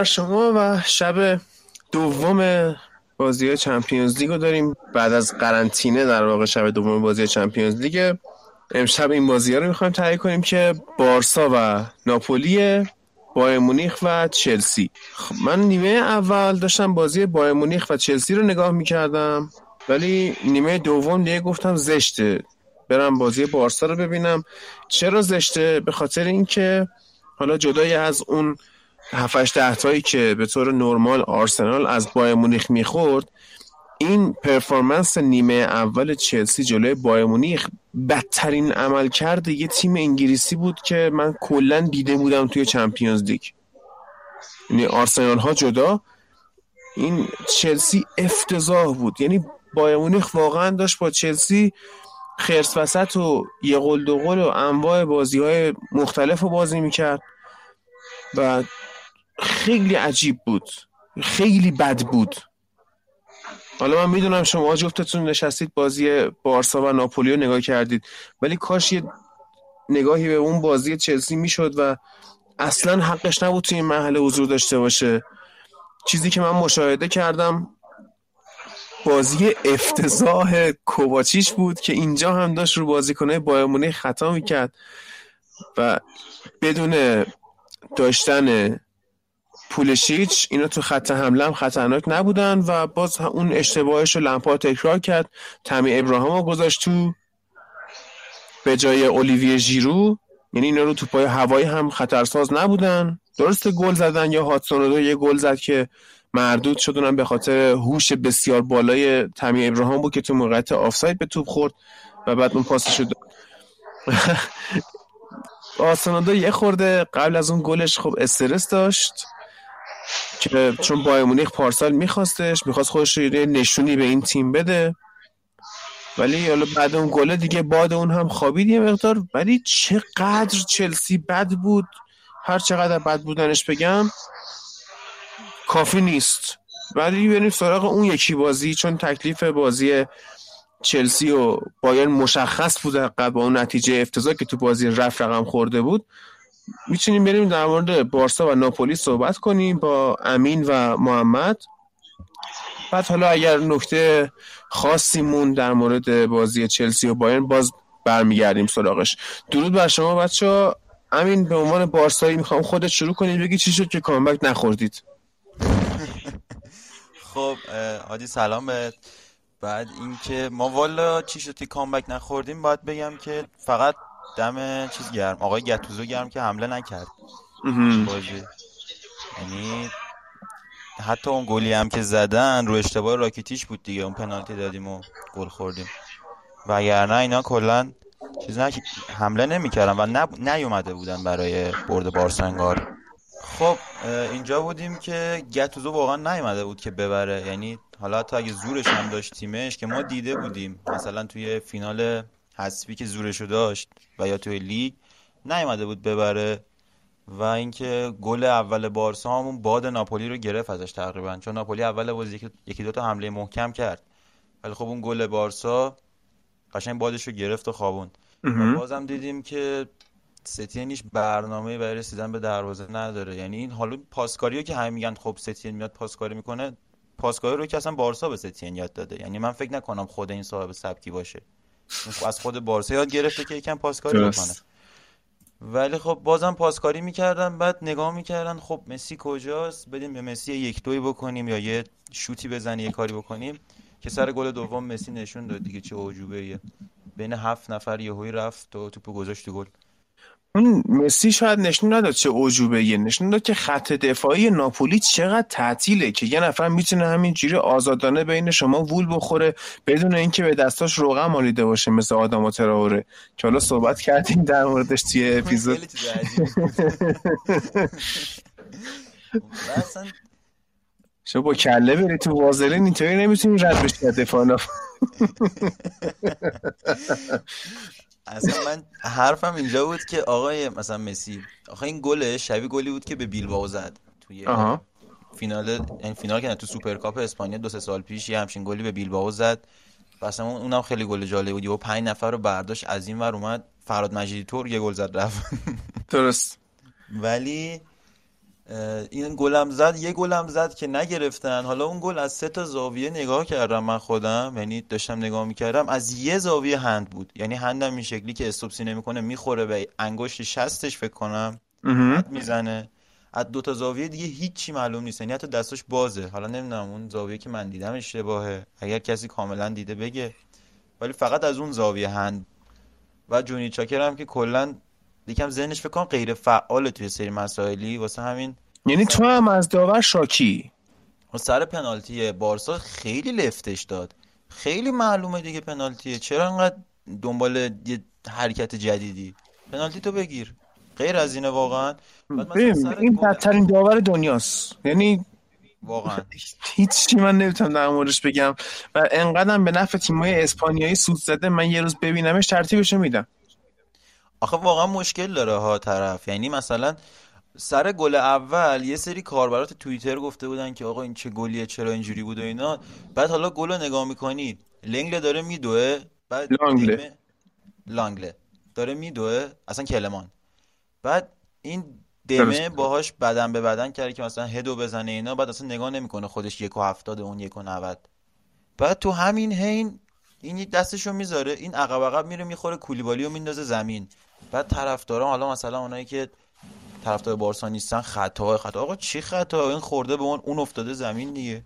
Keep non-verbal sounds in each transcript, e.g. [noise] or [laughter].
بر شما و شب دوم بازی چمپیونز لیگ رو داریم. بعد از قرنطینه در واقع شب دوم بازی چمپیونز لیگ امشب این بازی ها رو می‌خوایم تهیه کنیم که بارسا و ناپولی بایر مونیخ و چلسی. خب من نیمه اول داشتم بازی بایر مونیخ و چلسی رو نگاه می‌کردم ولی نیمه دوم دیگه گفتم زشته. برم بازی بارسا رو ببینم. چرا زشته؟ به خاطر اینکه حالا جدای از اون 7 ده تایی که به طور نرمال آرسنال از بایر مونیخ می‌خورد این پرفورمنس نیمه اول چلسی جلوی بایر مونیخ بدترین عمل کرده یه تیم انگلیسی بود که من کلا دیده بودم توی چمپیونز لیگ. یعنی آرسنال ها جدا این چلسی افتضاح بود. یعنی بایر مونیخ واقعا داشت با چلسی خرس وسط و یه قل دو قل و انواع بازی های مختلف رو بازی می‌کرد و خیلی عجیب بود. خیلی بد بود. حالا من می‌دونم شما جفتتون نشستید بازی بارسا و ناپولی رو نگاه کردید ولی کاش یه نگاهی به اون بازی چلسی می‌شد و اصلا حقش نبود توی این محل حضور داشته باشه. چیزی که من مشاهده کردم بازی افتضاح کوواچیچ بود که اینجا هم داشت رو بازیکنه بایمونه خطا می‌کرد و بدون داشتن پولشیچ اینا تو خط حمله هم خطرناک نبودن و باز اون اشتباهش رو لمپا تکرار کرد. تمی ابراهام رو گذاشت تو به جای اولیویه ژیرو. یعنی اینا رو تو پای هوایی هم خطرساز نبودن. درست گل زدن یا هاتسون یه گل زد که مردود شدونم به خاطر هوش بسیار بالای تمی ابراهام بود که تو موقعیت آفساید به توپ خورد و بعد اون پاسش شد [laughs] آسانادو یه خورده قبل از اون گلش خب استرس داشت. که چون بایر مونیخ پارسال میخواستش می‌خواست خودش یه نشونی به این تیم بده. ولی حالا بعد اون گله دیگه باد اون هم خوابید یه مقدار. ولی چقدر چلسی بد بود. هر چقدر بد بودنش بگم کافی نیست. ولی بریم سراغ اون یکی بازی چون تکلیف بازی چلسی و بایر مشخص بود قبل اون نتیجه افتضاح که تو بازی رفت رقم خورده بود. می‌تونیم بریم در مورد بارسا و ناپولی صحبت کنیم با امین و محمد. بعد حالا اگر نکته خاصی مون در مورد بازی چلسی و بایرن باز برمیگردیم سراغش. درود بر شما بچه امین به عنوان بارسایی می‌خوام خودت شروع کنید بگی چی شد که کامبک نخوردید؟ [laughs] خب عادی سلام بعد اینکه ما والا چی شد که کامبک نخوردیم باید بگم که فقط دم چیز گرم. آقای گتوزو گرم که حمله نکرد. بازی. یعنی حتی اون گلی هم که زدن رو اشتباه راکیتیش بود دیگه. اون پنالتی دادیم و گل خوردیم. و نه اینا کلا چیز نه حمله نمی‌کردن و نه نیومده بودن برای برد بارسنگار. خب اینجا بودیم که گتوزو واقعا نیومده بود که ببره. یعنی حالا تا اگه زورش هم داشت تیمش که ما دیده بودیم. مثلا توی فینال حذفی که زورشو داشت و یا توی لیگ نیومده بود ببره و اینکه گل اول بارسا همون باد ناپولی رو گرفت ازش تقریبا. چون ناپولی اول بازی یکی دو تا حمله محکم کرد. ولی خب اون گل بارسا قشنگ بادش رو گرفت و خوابوند. و بازم دیدیم که ستین هیچ برنامه برای رسیدن به دروازه نداره. یعنی این حالا پاسکاری که همه میگن خب ستین میاد پاسکاری می‌کنه پاسکاری رو که اصلا بارسا به ستین یاد داده. یعنی من فکر نکنم خود این صاحب سبکی باشه. از خود بارسا یاد گرفته که یکم پاسکاری بکنه. ولی خب بازم پاسکاری می‌کردن بعد نگاه می‌کردن خب مسی کجاست؟ بدیم به مسی یک دوی بکنیم یا یه شوتی بزنی یه کاری بکنیم. که سر گل دوم مسی نشون داد دیگه چه عجوبه بین هفت نفر یهویی رفت و توپو گذاشت گل. اون مسی شاید نشون نداد چه عجوبه یه نشون داد که خط دفاعی ناپولی چقدر تعطیله که یه نفر می‌تونه همینجوری آزادانه بین شما وول بخوره بدون اینکه به دستاش روغن مالیده باشه مثل آدم تراوره. که حالا صحبت کردیم در موردش توی اپیزود. شما با کله بری تو وازلین اینطوری نمی‌تونی رد بشی دفاع [laughs] اصلا من حرفم اینجا بود که آقای مثلا مسی آقا این گل شبیه گلی بود که به بیلبائو زد توی فینال این یعنی فینال که تو سوپرکاپ اسپانیا دو سه سال پیش یه همچین گلی به بیلبائو زد. اصلا اونم خیلی گل جالب بود. و پنج نفر رو برداشت از این ور اومد فرهاد مجیدی طور یه گل زد رفت. درست. ولی این گلم زد یه گلم زد که نگرفتن. حالا اون گل از سه تا زاویه نگاه کردم من خودم یعنی داشتم نگاه می‌کردم از یه زاویه هند بود. یعنی هندم این شکلی که استوپسی نمی‌کنه می‌خوره به انگشت شستش فکر کنم. می‌زنه. از دو تا زاویه دیگه هیچی معلوم نیست. یعنی حتی دستش بازه. حالا نمی‌دونم اون زاویه که من دیدم اشتباهه. اگر کسی کاملا دیده بگه. ولی فقط از اون زاویه هند. و جونی چاکر هم که کلا یکم ذهنش فکر کنم غیر فعال توی سری مسائلی واسه همین. یعنی تو هم از داور شاکی؟ سر پنالتی بارسا خیلی لفتش داد. خیلی معلومه دیگه پنالتیه. چرا انقدر دنبال یه حرکت جدیدی؟ پنالتی تو بگیر. غیر از اینه واقعا. این بدترین داور دنیاست. یعنی واقعا. هیچی من نمی‌تونم در موردش بگم. و انقدرم به نفع تیمای اسپانیایی سود زده من یه روز ببینمش ترتیبشو میدم. آخه واقعا مشکل داره ها طرف. یعنی مثلا سر گل اول یه سری کاربرات توییتر گفته بودن که آقا این چه گلیه چرا اینجوری بود و اینا. بعد حالا گل رو نگاه می‌کنی لنگله داره میدوه. بعد لانگله لانگله داره میدوه. اصلا کلمان. بعد این دمه باهاش بدن به بدن کرده که مثلا هدو بزنه اینا. بعد اصلا نگاه نمی‌کنه خودش یک و هفتاد اون یک و نود. بعد تو همین هین این دستشو می‌ذاره. این عقب عقب میره می‌خوره کولیبالی و میندازه زمین. بعد طرفدارا حالا مثلا اونایی که طرفدار بارسا نیستن خطا خطا. آقا چی خطا این خورده به اون اون افتاده زمین دیگه.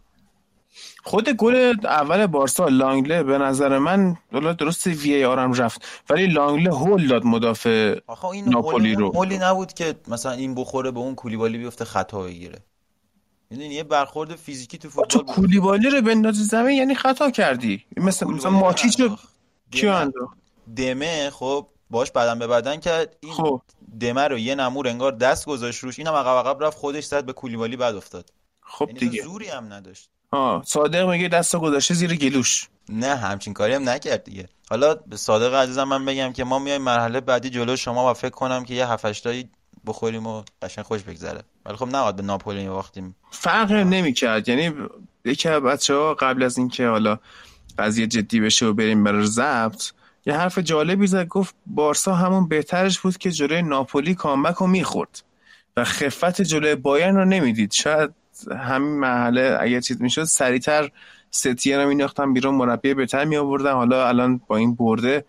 خود گل اول بارسا لانگله به نظر من درست وی ای آرم رفت ولی لانگله هول داد مدافع این ناپولی رو. هولی نبود که مثلا این بخوره به اون کولیبالی بیفته خطا بگیره. می‌دونی یه برخورد فیزیکی تو فوتبال تو کولیبالی رو بندازی زمین یعنی خطا کردی. مثل مثلا ماچیچ رو کیو دمه خب باش بدن به بدن کرد. این خب. دمه رو یه نمور انگار دست گذاشت روش. اینم عقب عقب رفت خودش زد به کولیبالی بعد افتاد. خب یعنی دیگه. زوری هم نداشت. ها صادق میگه دست گذاشته زیر گلوش. نه همچین کاری هم نکرد دیگه. حالا به صادق عزیزم من بگم که ما میایم مرحله بعدی جلو شما و فکر کنم که یه 7 تایی بخوریم و قشنگ خوش بگذره. ولی خب نباید به ناپولی وقتیم فرق نمی‌کرد. یعنی یکی از بچه‌ها قبل از اینکه حالا قضیه جدی بشه و بریم برای ضبط یه حرف جالبی زد گفت بارسا همون بهترش بود که جلوی ناپولی کامبک رو می‌خورد و خفت جلوی بایرن رو نمی‌دید. شاید همین محله اگر چیز می‌شد سریعتر ستین رو میناختن بیرون مربی بهتر می آوردن حالا الان با این برده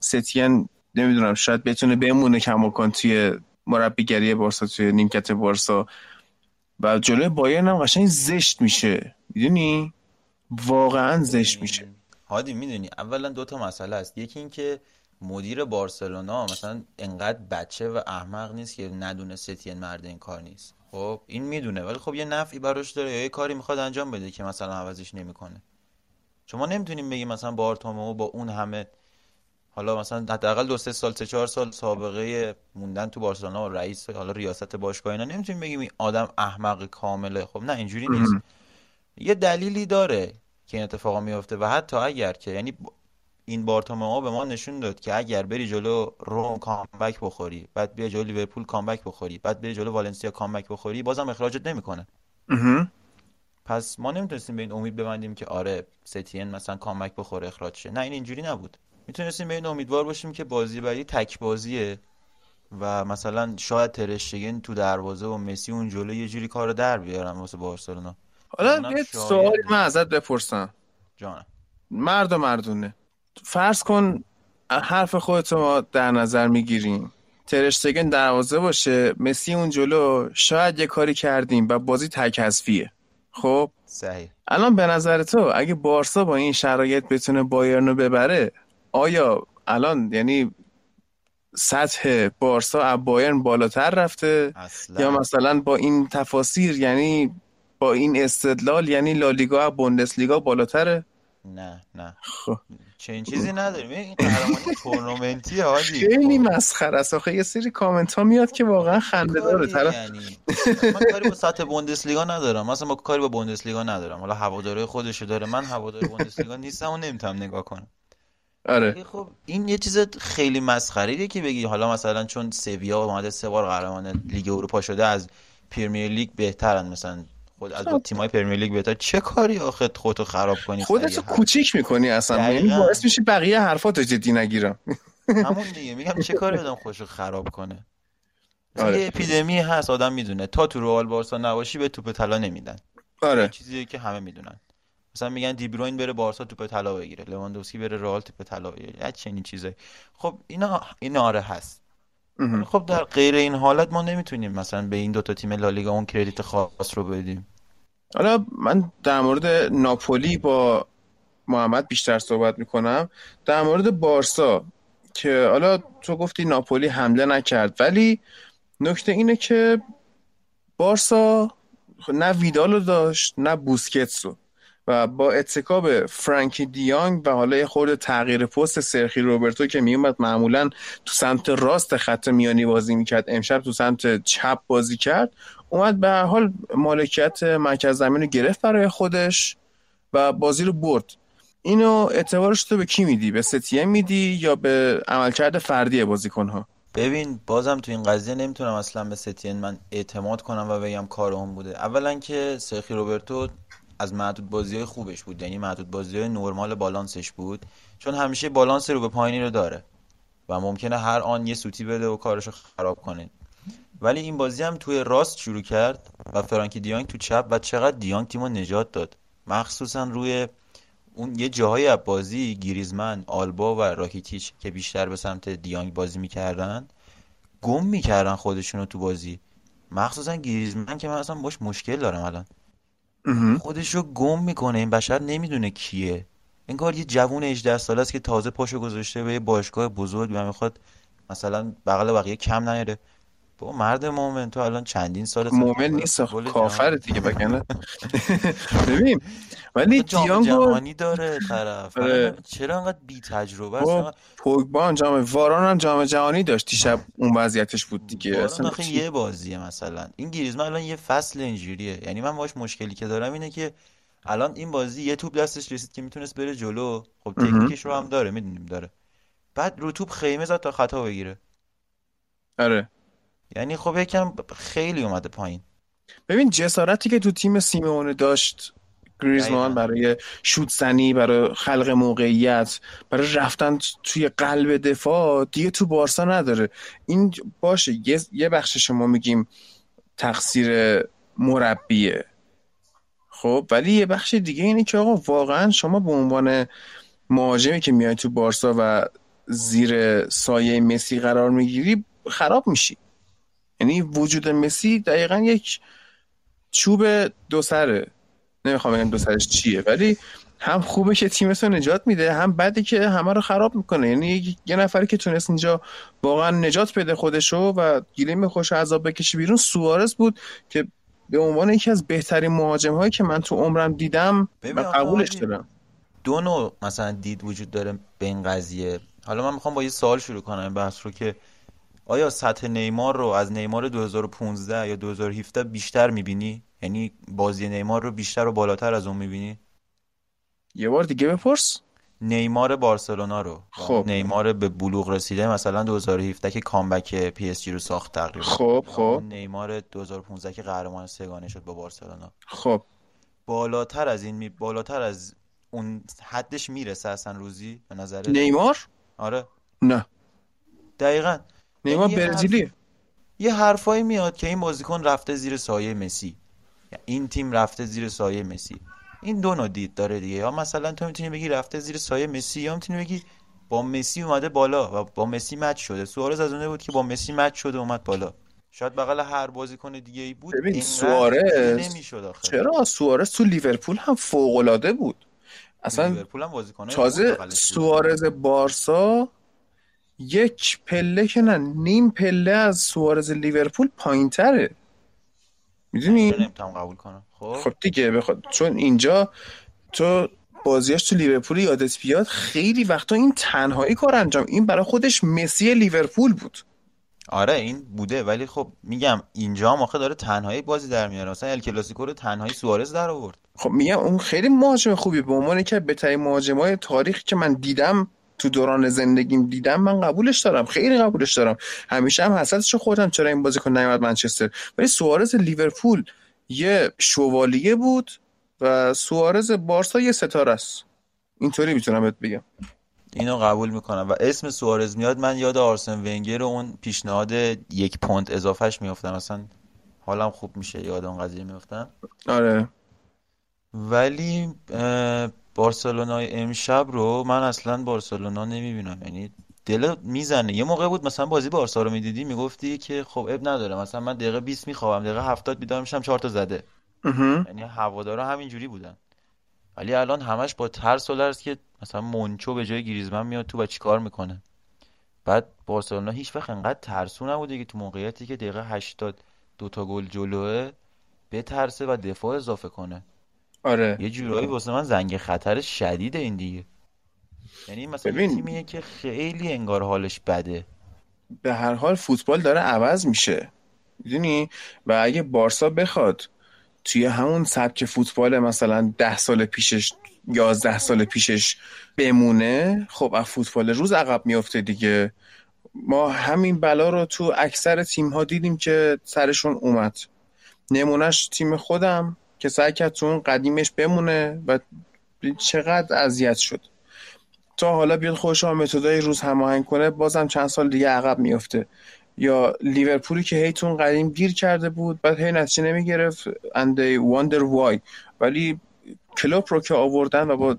ستین نمی‌دونم شاید بتونه بمونه کماکان توی مربیگری بارسا توی نیمکت بارسا. و جلوی بایرن هم قشنگ زشت میشه. می‌دونی؟ واقعا زشت میشه. هادی می‌دونی اولا دو تا مسئله است. یکی اینکه مدیر بارسلونا مثلا انقدر بچه و احمق نیست که ندونه ستین مرد این کار نیست. خب این می‌دونه ولی خب یه نفعی براش داره یا یه کاری می‌خواد انجام بده که مثلا عوضش نمی‌کنه. شما نمی‌تونیم بگیم مثلا بارتومو با اون همه حالا مثلا حداقل دو سه سال سه چهار سال سابقه موندن تو بارسلونا و رئیس حالا ریاست باشگاه اینا نمی‌تونیم بگیم این آدم احمق کامله. خب نه اینجوری نیست. یه دلیلی داره. که این اتفاقا میفته و حتی اگر که یعنی این بارتومئو به ما نشون داد که اگر بری جلو روم کامبک بخوری بعد بیا جلو لیورپول کامبک بخوری بعد بری جلو والنسیا کامبک بخوری بازم اخراجت نمی‌کنه. پس ما نمی‌تونستیم به این امید ببندیم که آره ستین مثلا کامبک بخوره اخراج شه. نه این اینجوری نبود. می‌تونستیم به این امیدوار باشیم که بازی بعدی تک بازیه و مثلا شاید ترشتگن تو دروازه و مسی اون جلو یه جوری کارو در بیارن واسه بارسلونا. حالا یه سوالی من ازت بپرسم. جانم. مرد و مردونه. فرض کن حرف خودت ما در نظر می‌گیریم. ترشتگن دروازه باشه مسی اون جلو شاید یه کاری کردیم و بازی تکذفیه خب؟ صحیح. الان به نظر تو اگه بارسا با این شرایط بتونه بایرن رو ببره آیا الان یعنی سطح بارسا از بایرن بالاتر رفته؟ اصلا. یا مثلا با این تفاسیر یعنی با این استدلال یعنی لالیگا بوندسلیگا بالاتره؟ نه نه. خب. چه این چیزی نداریم. این قهرمانی تورنمنتی هادی خیلی مسخره است. آخه یه سری کامنت ها میاد که واقعا خنده داره طرف یعنی؟ من کاری با سطح بوندسلیگا ندارم. مثلا ما کاری با بوندسلیگا ندارم. حالا هواداره خودشو داره. من هوادار بوندسلیگا نیستم و نمی‌تونم نگاه کنم. آره. خب این یه چیز خیلی مسخره که بگی حالا مثلا چون سویا اومده سه بار قهرمان لیگ اروپا شده از پرمیر لیگ بهترن. مثلا خود از خب. تیمای پرمیر لیگ بهتر. چه کاری آخه خودتو خراب کنی خودتو کوچیک می‌کنی اصلا. یعنی باعث میشه بقیه حرفاتو جدی نگیرم همون دیگه. میگم چه کاری آدم خوشو خراب کنه؟ آره. یه اپیدمی هست آدم می‌دونه. تا تو رئال بارسا نباشی به توپ طلا نمیدن. آره. چیزی که همه می‌دونن. مثلا میگن دیبروین بره بارسا توپ طلا بگیره. لواندوسکی بره رئال توپ طلا بگیره. چنین چیزایی. خب اینا اینا آره هست. خب در غیر این حالت ما نمی‌تونیم مثلا به این دوتا تیم لالیگا اون کردیت خاص رو بدیم. حالا من در مورد ناپولی با محمد بیشتر صحبت می‌کنم. در مورد بارسا که حالا تو گفتی ناپولی حمله نکرد ولی نکته اینه که بارسا نه ویدالو داشت نه بوسکتسو و با اتکاب فرانکی دیانگ و حالا یه خورده تغییر پست سرخی روبرتو که میومد معمولا تو سمت راست خط میانی بازی می‌کرد امشب تو سمت چپ بازی کرد اومد به هر حال مالکیت مرکز زمین رو گرفت برای خودش و بازی رو برد. اینو اعتبارش تو به کی میدی؟ به ستیه میدی یا به عملکرد فردی بازیکنها؟ ببین بازم تو این قضیه نمی‌تونم اصلا به ستین من اعتماد کنم و بگم کار اون بوده. اولا که سرخی روبرتو از معدود بازی های خوبش بود. یعنی معدود بازی های نرمال بالانسش بود. چون همیشه بالانس رو به پایینی رو داره. و ممکنه هر آن یه سوتی بده و کارشو خراب کنه. ولی این بازی هم توی راست شروع کرد و فرانکی دیانگ تو چپ و چقدر دیانگ تیمو نجات داد. مخصوصا روی اون یه جاهای از بازی گیریزمن آلبا و راکیتیچ که بیشتر به سمت دیانگ بازی می‌کردن گم می‌کردن خودشونو تو بازی. مخصوصا گیریزمن که من اصلا باش مشکل دارم الان. خودش رو گم می‌کنه این بشر نمی‌دونه کیه. انگار یه جوون 18 ساله است که تازه پاشو گذاشته به یه باشگاه بزرگ و می‌خواد مثلا بغل بقیه کم نیاره. با مرد مومن تو الان چندین سال مومن نیست کافر دیگه بکنه [laughs] ببین ولی دیانگو جهانی داره طرف. آره. چرا انقدر بی تجربه است؟ پوگبا جام واران هم جام جهانی داشت دیشب اون وضعیتش بود دیگه. اصلا یه بازیه مثلا. این گریزمان الان یه فصل اینجوریه. یعنی من باش مشکلی که دارم اینه که الان این بازی یه توپ دستش رسید که می‌تونست بره جلو. خب تکنیکش رو هم داره می‌دونیم داره. بعد رو توپ خیمه زد تا خطا بگیره. آره. یعنی خب یکم خیلی اومده پایین. ببین جسارتی که تو تیم سیمونه داشت گریزمان برای شوت زنی برای خلق موقعیت برای رفتن توی قلب دفاع دیگه تو بارسا نداره. این باشه یه, یه بخش شما میگیم تقصیر مربیه. خب ولی یه بخش دیگه اینه که آقا واقعا شما به عنوان مهاجمی که میای تو بارسا و زیر سایه مسی قرار می‌گیری خراب میشی. یعنی وجود مسی دقیقا یک چوب دو سره. نمی‌خوام بگم دو سرش چیه ولی هم خوبه که تیمش رو نجات میده هم بده که همه رو خراب می‌کنه. یعنی یه نفری که تونست اینجا واقعا نجات بده خودشو و گیلیم خوش عذاب بکشه بیرون سوارز بود که به عنوان یکی از بهترین مهاجم هایی که من تو عمرم دیدم و قبولش دارم. دو نوع مثلا دید وجود داره به این قضیه. حالا من می‌خوام با یه سوال شروع کنم بحث رو که آیا سطح نیمار رو از نیمار 2015 یا 2017 بیشتر می‌بینی؟ یعنی بازی نیمار رو بیشتر و بالاتر از اون می‌بینی؟ یه بار دیگه بپرس. نیمار بارسلونا رو. خب. نیمار به بلوغ رسیده مثلا 2017 که comeback PSG رو ساخت تقریبا. خب خب. نیمار 2015 که قهرمان سه‌گانه شد با بارسلونا. خب. بالاتر از این می... بالاتر از اون حدش می‌رسه اصلا روزی به نظر نیمار؟ آره. نه. دقیقا. نیمار برزیلی. یه حرفایی میاد که این بازیکن رفته زیر سایه مسی. این تیم رفته زیر سایه مسی. این دو نوع دید داره دیگه. یا مثلا تو می‌تونی بگی رفته زیر سایه مسی یا می‌تونی بگی با مسی اومده بالا و با مسی مچ شده. سوارز از اونه بود که با مسی مچ شده اومد بالا. شاید بغل هر بازیکن دیگه ای بود ببین سوارز چرا سوارز تو لیورپول هم فوق العاده بود؟ اصلا لیورپول هم تازه سوارز بارسا یک پله که نه نیم پله از سوارز لیورپول پایین تره می‌دونی؟ قبول کنم. خب؟ خب دیگه بخواد چون اینجا تو بازیاش تو لیورپول یادت بیاد خیلی وقتا این تنهایی کار انجام این برای خودش مسی لیورپول بود. آره این بوده. ولی خب میگم اینجا هم آخه داره تنهایی بازی در میاره. مثلا ال کلاسیکو رو تنهایی سوارز در آورد خب میگم اون خیلی مهاجم خوبی به عنوان که بهترین مهاجمای تاریخی که من دیدم تو دوران زندگیم دیدم من قبولش دارم خیلی قبولش دارم. همیشه هم حسدش خودم چرا این بازیکن نیومد منچستر. ولی سوارز لیورپول یه شوالیه بود و سوارز بارسا یه ستاره است. اینطوری می‌تونم بهت بگم. اینو قبول می‌کنم و اسم سوارز میاد. من یاد آرسن ونگر اون پیشنهاد یک پوند اضافهش میافتم اصلا حالم خوب میشه یاد اون قضیه میافتم آره. ولی بارسلونای امشب رو من اصلا بارسلونا نمی‌بینم. یعنی دل می‌زنه. یه موقع بود مثلا بازی بارسا رو می‌دیدی می‌گفتی که خب اب نداره. مثلا من دقیقه 20 میخوابم دقیقه 70 بیدار میشم 4 تا زده. یعنی هوادارا همینجوری بودن. ولی الان همش با ترس و لرز که مثلا مونچو به جای گریزمن میاد تو و چیکار می‌کنه؟ بعد بارسلونا هیچ وقت انقدر ترسو نبوده که تو موقعیتی که دقیقه 80 دو تا گل جلوه بترسه و دفاع اضافه کنه. آره. یه جورایی واسه من زنگ خطر شدید این دیگه. یعنی مثلا ببین... تیمیه که خیلی انگار حالش بده. به هر حال فوتبال داره عوض میشه. می‌دونی؟ و اگه بارسا بخواد توی همون سبک فوتبال مثلا ده سال پیشش یازده سال پیشش بمونه خب از فوتبال روز عقب میافته دیگه. ما همین بلا رو تو اکثر تیم ها دیدیم که سرشون اومد. نمونهش تیم خودم. که سعی کرد تو اون قدیمش بمونه و چقدر اذیت شد. تا حالا بیاد خوش ها متدای روز هماهنگ کنه بازم چند سال دیگه عقب میافته. یا لیورپولی که هیتون قدیم گیر کرده بود بعد هی نتیجه نمی‌گرفت they wonder why. ولی کلوب رو که آوردن و با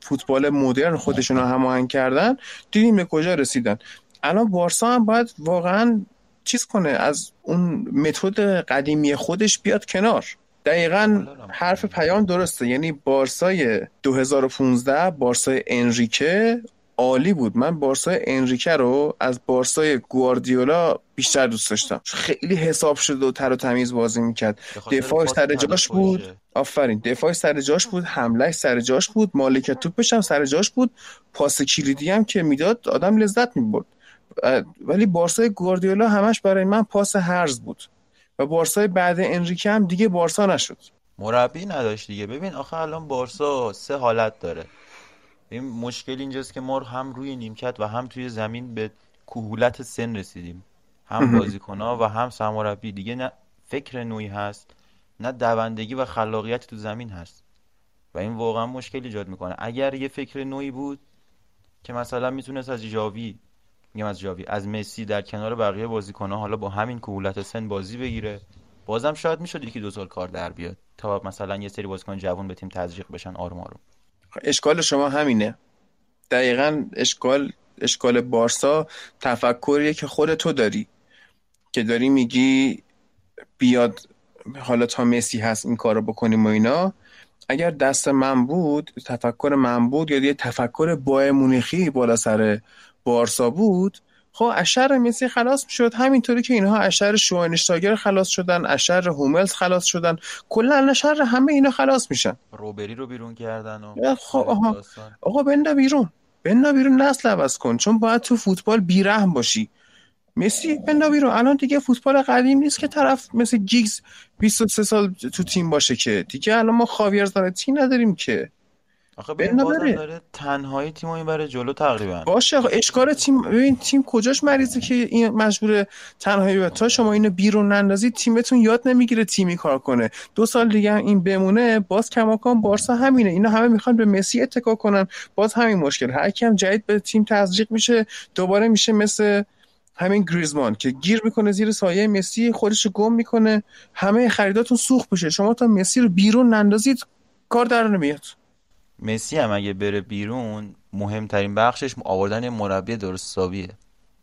فوتبال مدرن خودشون رو هماهنگ کردن دیدیم به کجا رسیدن. الان بارسا هم باید واقعا چیز کنه از اون متد قدیمی خودش بیاد کنار. دقیقا حرف پیام درسته. یعنی بارسای 2015 بارسای انریکه عالی بود. من بارسای انریکه رو از بارسای گواردیولا بیشتر دوست داشتم. خیلی حساب شده و تر و تمیز بازی می‌کرد. دفاع سر جاش بود. آفرین. دفاع سر جاش بود حمله سر جاش بود مالکیت توپش هم سر جاش بود. پاس کلیدی هم که می‌داد آدم لذت می‌برد. ولی بارسای گواردیولا همش برای من پاس هرز بود. و بارسای بعد انریکه هم دیگه بارسا نشد. مربی نداشت دیگه. ببین آخه الان بارسا سه حالت داره. این مشکل اینجاست که ما هم روی نیمکت و هم توی زمین به کهولت سن رسیدیم. هم بازیکنها و هم سرمربی. دیگه نه فکر نوعی هست نه دوندگی و خلاقیت تو زمین هست. و این واقعا مشکل ایجاد می‌کنه. اگر یه فکر نوعی بود که مثلا می‌تونست از جاوی میگم از جاوی از مسی در کنار بقیه بازیکن‌ها حالا با همین کهولت سن بازی بگیره بازم شاید می‌شد یکی دو سال کار در بیاد تا مثلا یه سری بازیکن جوان به تیم تزریق بشن آروم آروم. اشکال شما همینه. دقیقا اشکال اشکال بارسا تفکریه که خود تو داری که داری میگی بیاد حالا تا مسی هست این کارو بکنیم و اینا. اگر دست من بود تفکر من بود یا یه تفکر با مونیخی بالا سر بارسا بود خب اشر مسی خلاص شد همینطوری که اینها اشر شوانشتاگر خلاص شدن اشر هوملز خلاص شدن کلا اشر همه اینا خلاص میشن. روبری رو بیرون کردن و خب آها. آقا بنده بیرون. بنده بیرون نسل عوض کن چون باید تو فوتبال بیرحم باشی. مسی بنده بیرون الان دیگه فوتبال قدیم نیست که طرف مثل گیگز 23 سال تو تیم باشه که. دیگه الان ما خاویر تیم نداریم که. آخه ببین داره تنهایی تیم این برای جلو تقریبا. باشه آخه اشکار تیم ببین تیم کجاش مریضه که این مجبور تنهایی و تا شما اینو بیرون نندازید تیمتون یاد نمی‌گیره تیمی کار کنه. دو سال دیگه این بمونه باز کماکان بارسا همینه. اینا همه می‌خوان به مسی اتکا کنن. باز همین مشکل. هر کیم جدید به تیم تزریق میشه دوباره میشه مثل همین گریزمان که گیر می‌کنه زیر سایه مسی خودش گم می‌کنه. همه خریداتون سوخت بشه شما تا مسی رو بیرون نندازید کار در نمیاد. مسی هم اگه بره بیرون مهمترین بخشش آوردن مربی درستابیه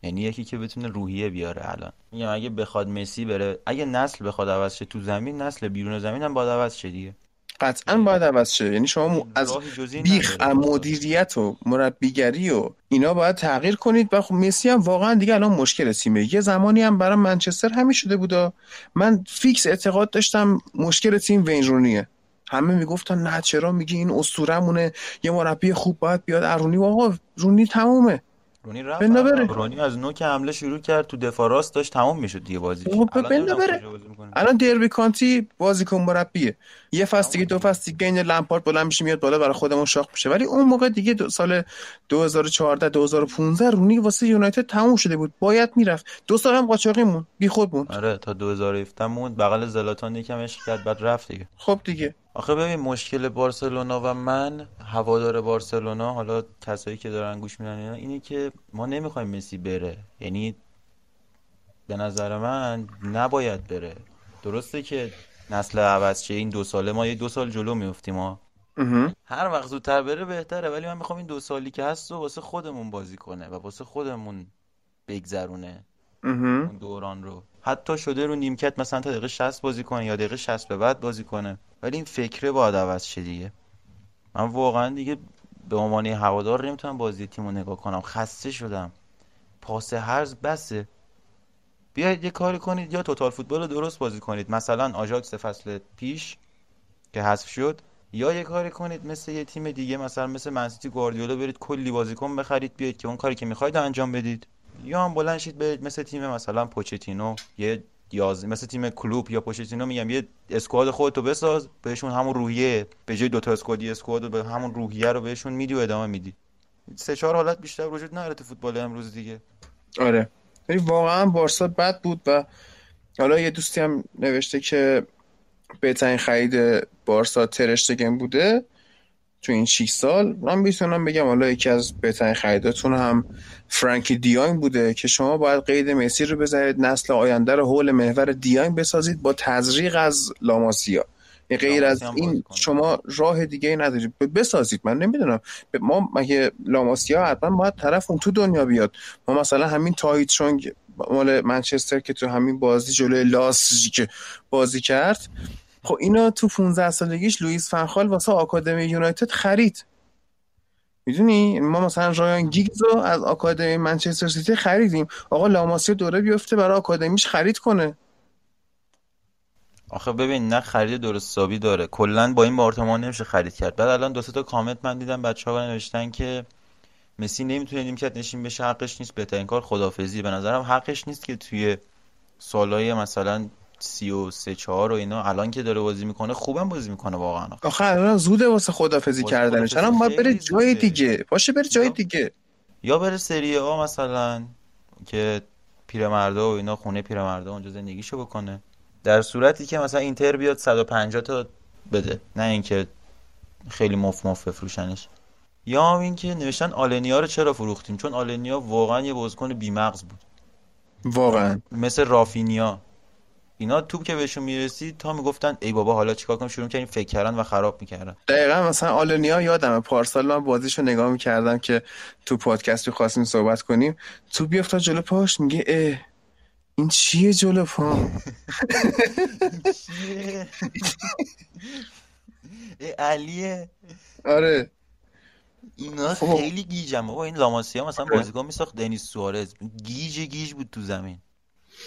یعنی یکی که بتونه روحیه بیاره الان. میگم اگه بخواد مسی بره اگه نسل بخواد عوض شه تو زمین نسل بیرون زمین هم باید عوض شه دیگه. قطعا باید عوض شه. یعنی شما از بیخ مدیریت و مربیگری و اینا باید تغییر کنید. و خب مسی هم واقعا دیگه الان مشکل تیمه. یه زمانی هم برای منچستر همین شده بودا من فیکس اعتقاد داشتم مشکل تیم وین همه می‌گفتن نه چرا میگی؟ این اسطورهمونه. یه مربی خوب باید بیاد. ارونی و آقا رونی تمومه. رونی رفت بره. رونی از نوک حمله شروع کرد تو دفاع راست داشت تمام می‌شد دیگه بازی. الان بره. الان دربی کانتی بازیکن مربیه. یه فصل دیگه دو فصل دیگه این لمپارد بلند میشه میاد بالا برای خودمون شاخ میشه. ولی اون موقع دیگه دو سال 2014 2015 رونی واسه یونایتد تموم شده بود. باید می‌رفت. دو سال هم قاچاقی مون بی خود مون آره تا 2017 مون بغل زلاتان یکم عشق کرد بعد رفت دیگه. خب دیگه. آخه ببین مشکل بارسلونا و من هوادار بارسلونا حالا کسایی که دارن گوش میدن اینا اینه که ما نمی‌خوایم مسی بره. یعنی به نظر من نباید بره. درسته که نسل عوض شه این دو ساله ما یه دو سال جلو میفتیم ما هر وقت زودتر بره بهتره ولی من می‌خوام این دو سالی که هست و واسه خودمون بازی کنه و واسه خودمون بگذرونه. اون دوران رو. حتی شده رو نیمکت مثلا تا دقیقه 60 بازی کنه یا دقیقه 60 به بعد بازی کنه. ولی این فکره باید عوض شه دیگه. من واقعا دیگه به عنوان هوادار نمی‌تونم بازی تیم رو نگاه کنم. خسته شدم. پاس هرز بسه. بیاید یه کاری کنید. یا توتال فوتبال رو درست بازی کنید. مثلا آژاکس فصل پیش که حذف شد. یا یه کاری کنید مثل یه تیم دیگه. مثلا مثل منسیتی گواردیولا برید کلی بازیکن بخرید. بیاید که اون کاری که می‌خواید انجام بدید. یا هم بلند شید برید مثل تیم مثلا پوچتینو یه یاز مثل تیم کلوب یا پوچتینو میگم یه اسکواد خودتو بساز بهشون همون روحیه به جای دوتا اسکوادی اسکواد به همون روحیه رو بهشون میدی و ادامه میدی. سه چهار حالت بیشتر وجود نداره تو فوتبال امروز دیگه. آره. یعنی واقعا بارسا بد بود و حالا یه دوستی هم نوشته که بهترین خرید بارسا ترشتگن بوده. تو این 6 سال من می‌تونم بگم حالا یکی از بهترین خریداتون هم فرانکی دیانگ بوده که شما باید قید مسی رو بذارید نسل آینده رو حول محور دیانگ بسازید با تزریق از لاماسیا. غیر از این شما راه دیگه ای ندارید بسازید. من نمی‌دونم. ما مگه لاماسیا حتما باید طرف اون تو دنیا بیاد؟ ما مثلا همین تایت چونگ مال منچستر که تو همین بازی جلوی لاسک بازی کرد خب اینا تو 15 سالگیش لوئیس فنخال واسه آکادمی یونایتد خرید. می‌دونی؟ ما مثلا رایان گیگز رو از آکادمی منچستر سیتی خریدیم. آقا لاماسیا دوره بیفته برای آکادمیش خرید کنه. آخه ببین نه خرید درست حسابی داره. کلا با این بارتمان نمیشه خرید کرد. بعد الان دو تا کامنت من دیدم بچه‌ها نوشتن که مسی نمی‌تونه نیمکت نشین بشه حقش نیست. بهترین کار خدافزی به نظرم حقش نیست که توی سالهای مثلا سی و سه چهار و اینا الان که داره بازی می‌کنه خوبم بازی می‌کنه واقعا. آخه الان زوده واسه خدافزی کردنش. الان باید بره جای دیگه. باشه بره جای دیگه. یا بره سری آ مثلا که پیرمردا و اینا خونه پیرمردا اونجا زندگیشو بکنه. در صورتی که مثلا اینتر بیاد 150 تا بده. نه اینکه خیلی مف مف بفروشنش. یا هم اینکه نوشتن آلنیا رو چرا فروختیم؟ چون آلنیا واقعا یه بازیکن بیمغز بود. واقعا. مثل رافینیا. اینا توپ که بهشون می‌رسید تا می‌گفتن ای بابا حالا چیکار کنیم شروع کردیم فکر کردن و خراب می‌کردن. دقیقا مثلا آلنیا یادمه پارسال من بازیشو نگاه می‌کردم که تو پادکست خواستیم صحبت کنیم. تو بیافتا جلو پاش میگه اه این چیه جلو پا؟ [laughs] علیه. آره. اینا خب. خیلی گیجم بابا این لاماسیا مثلا آره. بازیکن میساخت دنیس سوارز. گیج گیج بود تو زمین.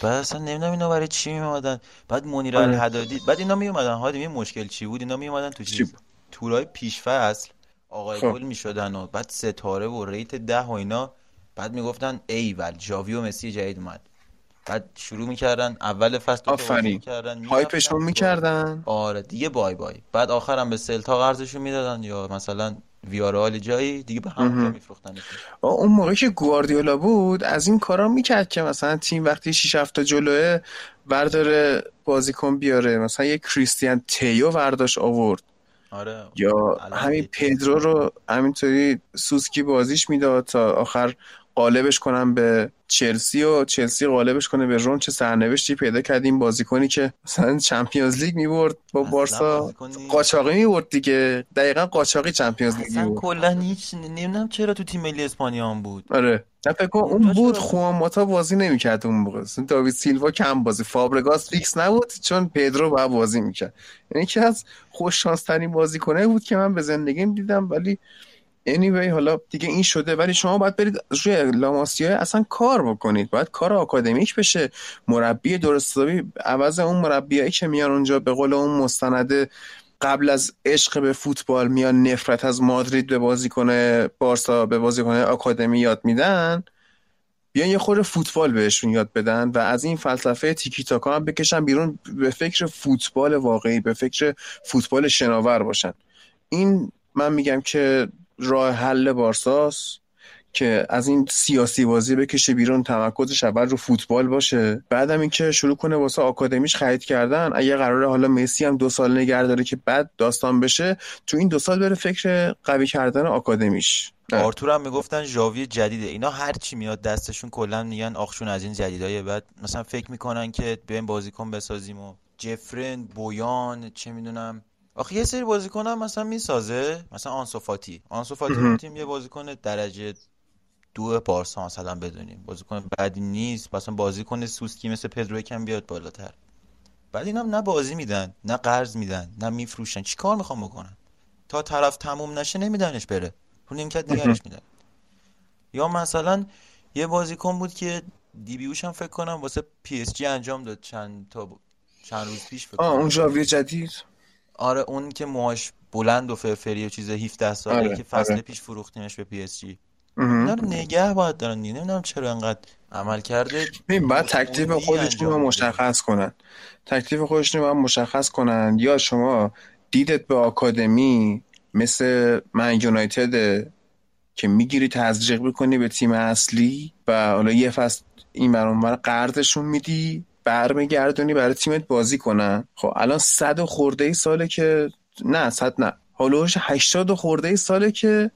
بعد اصلا نمی‌دونم اینا برای چی میومدن بعد منیر آره. الهدادی بعد اینا میومدن ها این مشکل چی بود؟ اینا میومدن تو چیز؟ تورای پیش فصل آقای خب. گل می‌شدن و بعد ستاره و ریت ده و اینا. بعد می‌گفتن ای ول جاوی و مسی جدید اومد. بعد شروع می‌کردن اول فصل آفرین. هایپشون می‌کردن. آره دیگه بای بای. بعد آخرم به سلتا قرضشون می‌دادن یا مثلا ویارال جایی دیگه به همونجا میفروختن اون موقع که گواردیولا بود از این کارا می‌کرد که مثلا تیم وقتی 6 هفته جلوه برداره بازیکن بیاره مثلا یه کریستیان تیو ورداش آورد. آره. یا همین پدرو رو همینطوری سوسکی بازیش می‌داد تا آخر قالبش کنم به چلسی و چلسی قالبش کنه به روم چه سرنوشتی پیدا کردیم بازیکنی که مثلا چمپیونز لیگ می‌برد با بارسا. قاچاقی می‌برد دیگه. دقیقا قاچاقی چمپیونز لیگ می‌برد. کلا هیچ نمی‌دونم چرا تو تیم ملی اسپانیا هم بود. آره. نه فکر اون بود خوان ماتا بازی نمی‌کرد اون موقع. داوید سیلوا کم بازی. فابرگاس فیکس نبود چون پدرو با بازی می‌کرد. یعنی که از خوش شانس ترین بازیکنه بود که من به زندگیم دیدم ولی anyway حالا دیگه این شده ولی شما باید برید روی لاماسیا اصلا کار بکنید. باید کار آکادمیک بشه. مربی درستابی عوض اون مربیایی که میان اونجا به قول اون مستنده قبل از عشق به فوتبال میان نفرت از مادرید به بازیکن بارسا به بازیکن آکادمی یاد میدن. بیان یه خورده فوتبال بهشون یاد بدن و از این فلسفه تیکی تاکا هم بکشن بیرون به فکر فوتبال واقعی به فکر فوتبال شناور باشن. این من میگم که راه حل بارساس که از این سیاسی بازی بکشه بیرون تمرکزش اول رو فوتبال باشه. بعدم اینکه شروع کنه واسه آکادمیش خرید کردن. اگه قراره حالا مسی هم دو سال نگه داره که بعد داستان بشه تو این دو سال بره فکر قوی کردن آکادمیش. آرتور هم می‌گفتن ژاوی جدیده. اینا هر چی میاد دستشون کلا میگن آخشون از این جدیدای بعد. مثلا فکر می‌کنن که بیایم بازیکن بسازیم و جفرن بویان چه می‌دونم. آخه یه سری بازیکن هم مثلا می‌سازه. مثلا آنسوفاتی آنسوفاتی تیم یه بازیکن درجه دو بارسا مثلا بدونیم. بازیکن بدی نیست. مثلا بازیکن سوسکی مثل پدرو کم بیاد بالاتر. بعد اینا نه بازی میدن نه قرض میدن نه میفروشن. چیکار می‌خوام بکنن؟ تا طرف تموم نشه نمیدنش بره. رو نیمکت نگهش میدن. یا مثلا یه بازیکن بود که debut ش هم فکر کنم واسه PSG انجام داد چند تا چند روز پیش فکر آه اون ژاوی جدید؟ آره اون که موهاش بلند و فرفری و چیز 17 ساله آره، که فصل آره. پیش فروختیمش به PSG. اینا نگه باید دارن دیگه. نمی‌دونم چرا انقدر عمل کرده. ببین بعد تکلیف خودشون رو مشخص کنن. تکلیف خودشون رو مشخص کنن. یا شما دیدت به آکادمی مثل من یونایتد که می‌گیری تزریق بکنی به تیم اصلی و حالا یه فصل این برانور قرضشون میدی. برمیگردونی برای تیمت بازی کنن. خب الان صد خورده ای ساله که نه صد نه. هلوش هشتاد خورده ای ساله که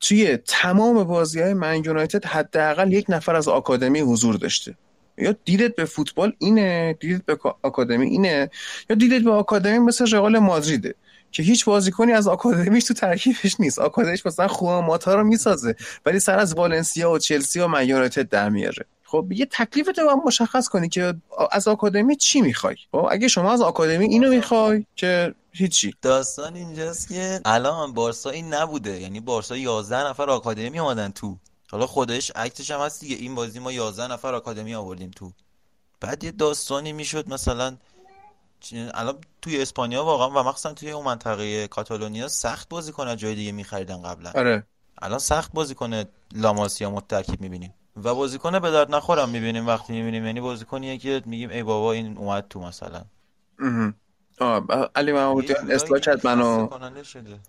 توی تمام بازی های من یونایتد حداقل یک نفر از آکادمی حضور داشته. یا دیدت به فوتبال اینه دیدت به آکادمی اینه یا دیدت به آکادمی مثل رئال مادریده که هیچ بازیکنی از آکادمیش تو ترکیبش نیست. آکادمیش مثلا خواماتا رو می‌سازه ولی سر از والنسیا و چلسی و من یونایتد در میاره. خب یه تکلیف تو هم مشخص کنی که از آکادمی چی می‌خوای؟ خب اگه شما از آکادمی اینو می‌خوای که هیچی. داستان اینجاست که الان بارسا این نبوده. یعنی بارسا 11 نفر آکادمی آمدن تو. حالا خودش عکسش هم هست دیگه. این بازی ما 11 نفر آکادمی آوردیم تو. بعد یه داستانی می‌شد مثلا الان توی اسپانیا واقعا و مخصوصا توی اون منطقه کاتالونیا سخت بازی کنه جای دیگه میخریدن قبلا. آره. الان سخت بازی کنه لاماسیا مترکیب می‌بینیم. و بازیکن به درد نخورم می‌بینیم وقتی می‌بینیم. یعنی بازیکنیه که میگیم ای بابا این اومد تو مثلا. آه علی محمودیان اصلاح کرد منو.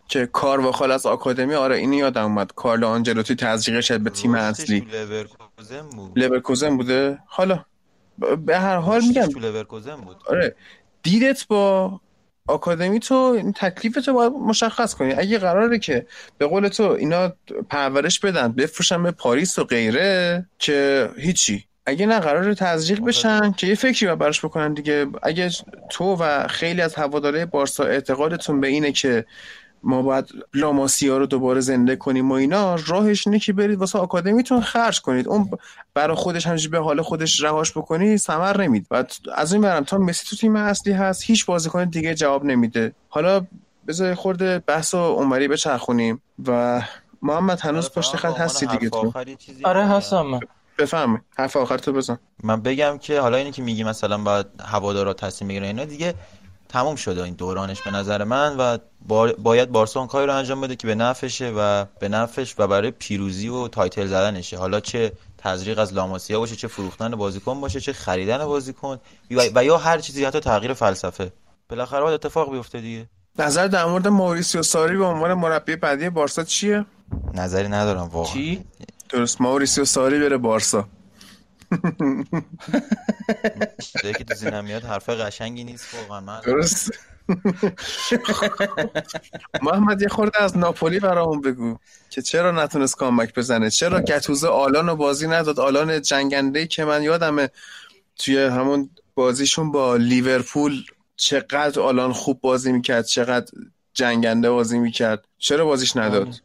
که کار و خال از آکادمی؟ آره اینی یادم اومد. کارلو آنجلوتی تزریق شد به تیم اصلی. لورکوزن بوده؟ حالا به هر حال میگم. بود. آره. دیدت با آکادمی تو این تکلیف تو باید مشخص کنی. اگه قراره که به قول تو اینا پرورش بدن بفروشن به پاریس و غیره که هیچی. اگه نه قرار تزریق بشن که یه فکری باید براش بکنن دیگه. اگه تو و خیلی از هواداره بارسا اعتقادتون به اینه که ما باید لاماسیا رو دوباره زنده کنیم و اینا. راهش اینه که برید واسه آکادمیتون خرج کنید. اون برای خودش همینجوری به حال خودش رهاش بکنی ثمر نمید و از این برم تا مسی تو تیم اصلی هست هیچ بازیکن دیگه جواب نمیده. حالا بذار خورده بحث و عمری بچرخونیم و محمد هنوز آره، پشت خط هستی دیگه تو. آره هستم بفهم حرف آخر تو بزن. من بگم که حالا اینی که میگی مثلا باید هوادارا تصمیم بگیرن اینا دیگه تموم شده این دورانش به نظر من و باید بارسا اون کاری رو انجام بده که به نفشه و به نفش و برای پیروزی و تایتل زدنشه. حالا چه تزریق از لاماسیا باشه چه فروختن بازیکن باشه چه خریدن بازیکن و یا هر چیزی حتی تغییر فلسفه. بالاخره باید اتفاق بیفته دیگه. نظر در مورد موریسیو ساری به عنوان مربی بعدی بارسا چیه؟ نظری ندارم واقعا. چی؟ درست موریسیو ساری بره بارسا. که تو زینم میاد حرف قشنگی نیست واقعا من درست. محمد یه خورده از ناپولی برامون بگو که چرا نتونست کامبک بزنه؟ چرا گتوزه آلان رو بازی نداد؟ آلان جنگنده که من یادمه توی همون بازیشون با لیورپول چقدر آلان خوب بازی می‌کرد چقدر جنگنده بازی می‌کرد. چرا بازیش نداد.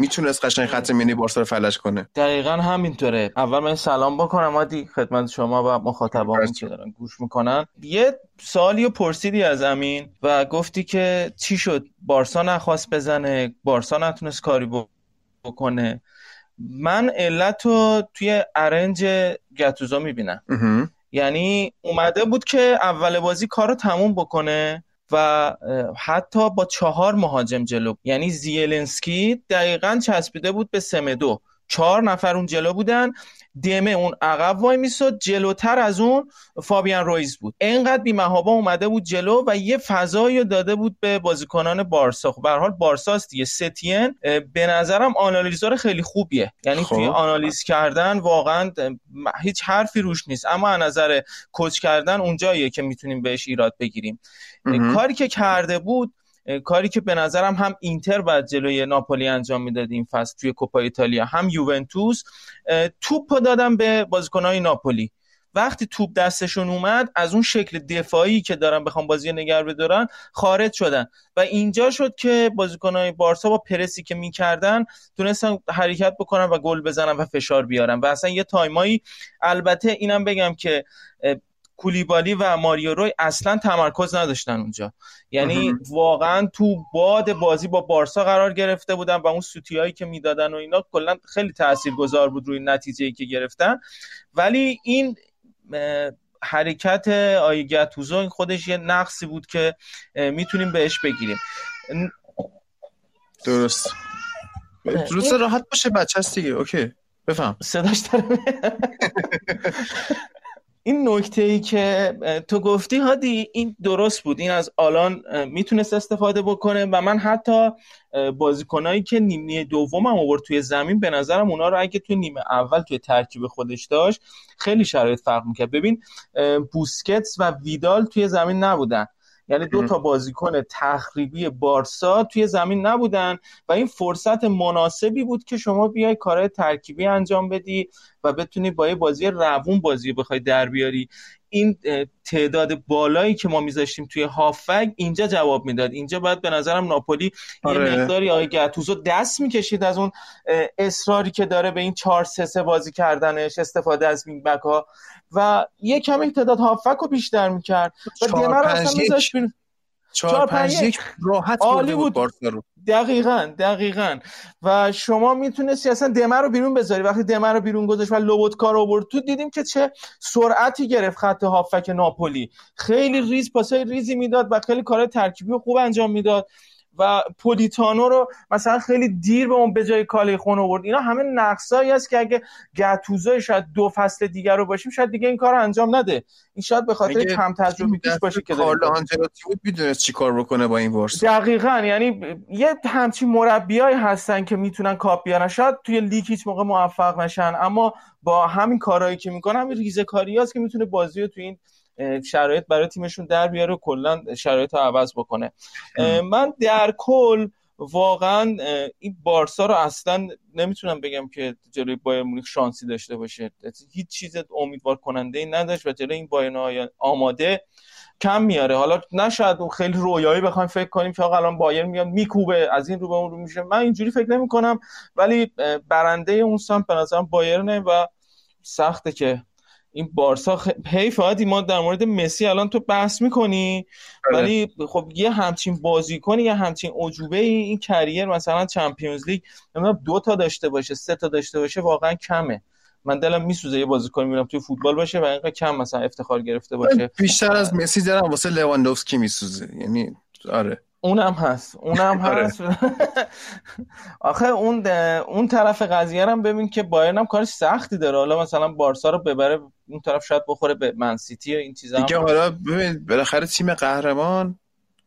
می‌تونست قشنگ خط مینی بارسا رو فلج کنه. دقیقا همینطوره. اول من سلام بکنم عادی خدمت شما و مخاطبان که دارن گوش می‌کنن. یه سوالی و پرسیدی از امین و گفتی که چی شد؟ بارسا نخواست بزنه بارسا نتونست کاری بکنه. من علت رو توی ارنج گتوزا می‌بینم. یعنی اومده بود که اول بازی کار رو تموم بکنه. و حتی با چهار مهاجم جلو. یعنی زیلنسکی دقیقا چسبیده بود به سمدو. چهار نفر اون جلو بودن. دمه اون عقب وای میساد. جلوتر از اون فابیان رویز بود. اینقدر بی محابا اومده بود جلو و یه فضایی داده بود به بازیکنان بارسا. خب به حال بارساست دیگه. ستین به نظرم آنالیزور خیلی خوبیه یعنی توی خب. آنالیز کردن واقعا هیچ حرفی روش نیست. اما از نظر کوچ کردن اونجاییه که می‌تونیم بهش ایراد بگیریم. کاری که کرده بود کاری که به نظرم هم اینتر بعد جلوی ناپولی انجام می‌داد این فصل توی کوپا ایتالیا. هم یوونتوس توپ دادن به بازیکنهای ناپولی. وقتی توپ دستشون اومد از اون شکل دفاعی که دارن بخوام بازی نگر بدارن خارج شدن. و اینجا شد که بازیکنهای بارسا با پرسی که می‌کردن تونستن حرکت بکنن و گل بزنن و فشار بیارن. و اصلا یه تایمایی البته اینم بگم که کولیبالی و ماریو روی اصلا تمرکز نداشتن اونجا. یعنی واقعا تو باد بازی با بارسا قرار گرفته بودن و اون سوتیایی که می‌دادن و اینا کلا خیلی تاثیرگذار بود روی نتیجه که گرفتن. ولی این حرکت آی گتوزو خودش یه نقصی بود که می‌تونیم بهش بگیریم. درست. درست. راحت باشه بچه هست دیگه. اوکی. بفهم. صداش داره [laughs] این نکته ای که تو گفتی هادی این درست بود. این از آلان می‌تونست استفاده بکنه و من حتی بازیکنایی که نیمه دوم هم آورد توی زمین به نظرم اونا رو اگه توی نیمه اول توی ترکیب خودش داشت خیلی شرایط فرق می‌کرد. ببین بوسکتس و ویدال توی زمین نبودن. یعنی دو تا بازیکن تخریبی بارسا توی زمین نبودن و این فرصت مناسبی بود که شما بیای کارهای ترکیبی انجام بدی و بتونی با یه بازی روون بازی بخوای در بیاری. این تعداد بالایی که ما میذاشتیم توی هافک اینجا جواب می‌داد. اینجا باید به نظرم ناپولی آره. یه مقداری آقای گتوزو دست می‌کشید از اون اصراری که داره به این 4 3 3 بازی کردنش استفاده از وینگ بک ها و یه کمی تعداد هافک رو بیشتر می‌کرد. و دیمر اصلا میذاشت چهار پنج یک. راحت عالی بود رو. دقیقا دقیقا. و شما می‌تونستی اصلا دمه رو بیرون بذاری. وقتی دمه رو بیرون گذاشت و لوبوتکا رو برد تو دیدیم که چه سرعتی گرفت خط هافک ناپولی. خیلی ریز پاسای ریزی می‌داد و خیلی کار ترکیبی خوب انجام می‌داد. و پولیتانو رو مثلا خیلی دیر به اون به جای کالی خون آورد. اینا همه نقصایی است که اگه گتوزای شاید دو فصل دیگر رو باشیم شاید دیگه این کار رو انجام نده. این شاید به خاطر کم تجربیش باشه که کارلو آنجلوتی بود می‌دونست چی کار بکنه با این ورس دقیقا. یعنی یه همچین مربیایی هستن که می‌تونن کاپ بیارن. شاید توی لیگ هیچ موقع موفق نشن اما با همین کارهایی که می‌کنن همین ریزه کاری هست که می‌تونه بازی رو توی این شرایط برای تیمشون در بیاره و کلا شرایط رو عوض بکنه. من در کل واقعا این بارسا رو اصلا نمی‌تونم بگم که جلوی بایر مونیخ شانسی داشته باشه. هیچ چیز امیدوار کننده ای نداشت و جلوی این بایر آماده کم میاره. حالا نشاید خیلی رویایی بخوایم فکر کنیم که آقا الان بایر میاد میکوبه از این رو به اون رو میشه. من اینجوری فکر نمی کنم ولی برنده اون سمت به نظرم بایرنه و سخته که این بارسا خ... حیف ما در مورد مسی الان تو بحث می‌کنی؟ بله. ولی خب یه همچین بازیکنی یه همچین عجوبه ای این کریر مثلا چمپیونز لیگ نمی‌دونم دو تا داشته باشه سه تا داشته باشه واقعا کمه. من دلم میسوزه یه بازیکن می‌بینم توی فوتبال باشه و اینقدر کم مثلا افتخار گرفته باشه. بیشتر از مسی دارم واسه لواندوفسکی میسوزه. یعنی آره. اونم هست اونم [laughs] آره. هست. [laughs] آخه اون اون طرف قضیه هم ببین که بایرن هم کارش سختی داره. حالا مثلا بارسا رو ببره اون طرف شاید بخوره به منسیتی و این چیزا دیگه حالا ببین بالاخره تیم قهرمان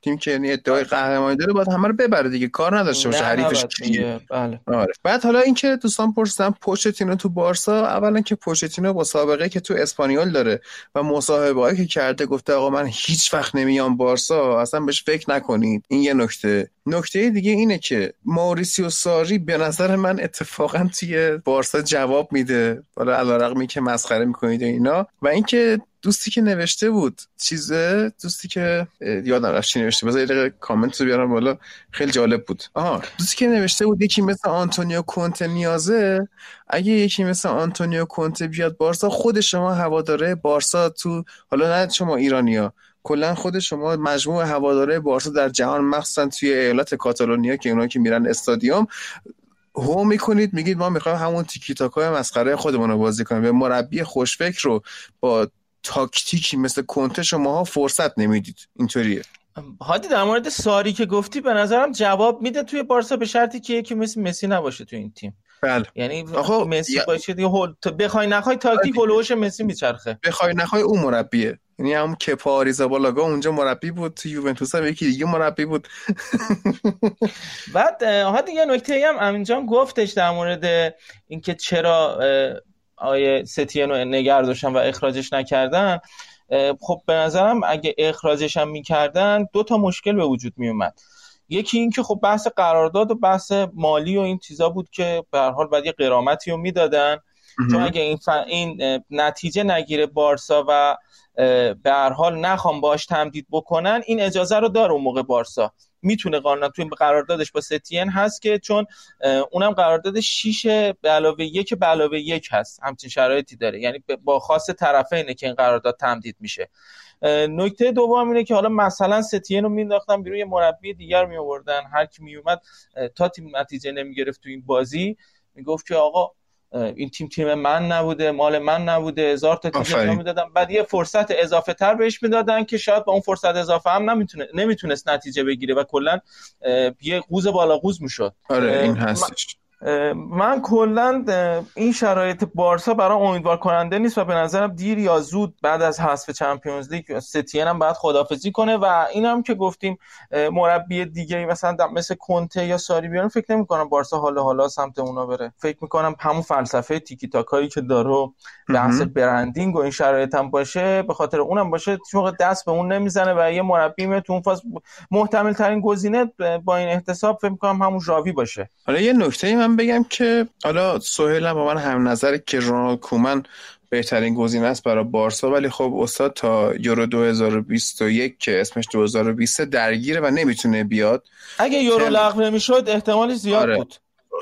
تیم که یعنی ادعای قهرمانی داره باید همه رو ببره دیگه کار نداشته باشه حریفش کیه بله. آره. بعد حالا اینکه دوستان پرسیدن پوچتینو تو بارسا اولا که پوچتینو با سابقه که تو اسپانیول داره و مصاحبه که کرده گفته آقا من هیچ وقت نمیام بارسا اصلا بهش فکر نکنید. این یه نکته. نکته دیگه اینه که ماریسیو ساری به نظر من اتفاقا توی بارسا جواب میده. حالا علیرغمی که مسخره می‌کنید اینا. و اینکه دوستی که نوشته بود چیزه؟ دوستی که یادم رفت چی نوشته. بذار یه کامنت رو بیارم بالا. خیلی جالب بود. آها دوستی که نوشته بود یکی مثل آنتونیو کونته نیازه. اگه یکی مثل آنتونیو کونته بیاد بارسا خود شما هواداره بارسا تو حالا نه شما ایرانیا. کلا خود شما مجموع هواداره بارسا در جهان مخصوصا توی ایالت کاتالونیا که اونا که میرن استادیوم. هو می‌کنید میگید ما می‌خوایم همون تیکی تاکای مسخره خودمون رو بازی کنیم. به مربی خوشفکر رو با تاکتیکی مثل کنته شماها فرصت نمی‌دید. اینطوریه. هادی در مورد ساری که گفتی به نظرم جواب میده توی بارسا به شرطی که یکی مثل مسی نباشه توی این تیم. بله. یعنی مسی باشه دیگه هول بخوای نخوای تاکتیک آره. هولوش مسی میچرخه. بخوای نخوای اون مربیه. یعنی هم کپا آریزابالاگا اونجا مربی بود تو یوونتوس هم یکی دیگه مربی بود. [laughs] بعد ها دیگه نکته هم امینجان گفتش در مورد اینکه چرا آیه ستین رو نگر داشتن و اخراجش نکردن خب به نظرم اگه اخراجش هم می‌کردن دو تا مشکل به وجود میومد یکی این که خب بحث قرارداد و بحث مالی و این چیزا بود که به هر حال بعد یه قرامتی رو می‌دادن. چون اگه این, این نتیجه نگیره بارسا و به هر حال نخوام باش تمدید بکنن این اجازه رو داره اون موقع بارسا. می‌تونه قانونا توی قراردادش با ستین هست که چون اونم قرارداد 6 به علاوه یک به علاوه یک هست همچین شرایطی داره. یعنی با خاص طرفینه که این قرارداد تمدید میشه. نکته دوم اینه که حالا مثلا ستین رو مینداختن بیرون یه مربی دیگر می آوردن هر کی می اومد تا تیم نتیجه نمی‌گرفت تو این بازی می‌گفت که آقا این تیم تیم من نبوده مال من نبوده هزار تا تیم می‌دادن. بعد یه فرصت اضافه تر بهش می‌دادن که شاید با اون فرصت اضافه هم نمی‌تونه نمی‌تونست نتیجه بگیره و کلا یه قوز بالا قوز می‌شد. آره این هستش. من کلا این شرایط بارسا برای امیدوار کننده نیست و به نظرم دیر یا زود بعد از حذف چمپیونز لیگ ستین هم باید خدافزی کنه و این هم که گفتیم مربی دیگه مثلا مثل کنته یا ساری بیان فکر نمی کنم بارسا حالا حالا سمت اونا بره. فکر می‌کنم همون فلسفه تیکی تاکایی که داره بحث برندینگ و این شرایط هم باشه به خاطر اونم باشه موقع دست به اون نمی‌زنه و یه مربی می تو اون فاز محتمل ترین گزینه با این احتساب فکر می‌کنم همون ژاوی باشه. حالا یه نکته من بگم که حالا سهیل هم با من هم نظر که رونالد کومن بهترین گزینه است برای بارسا ولی خب استاد تا یورو 2021 که اسمش 2020 درگیره و نمی‌تونه بیاد اگه یورو لغو نمی‌شد احتمالش زیاد آره. بود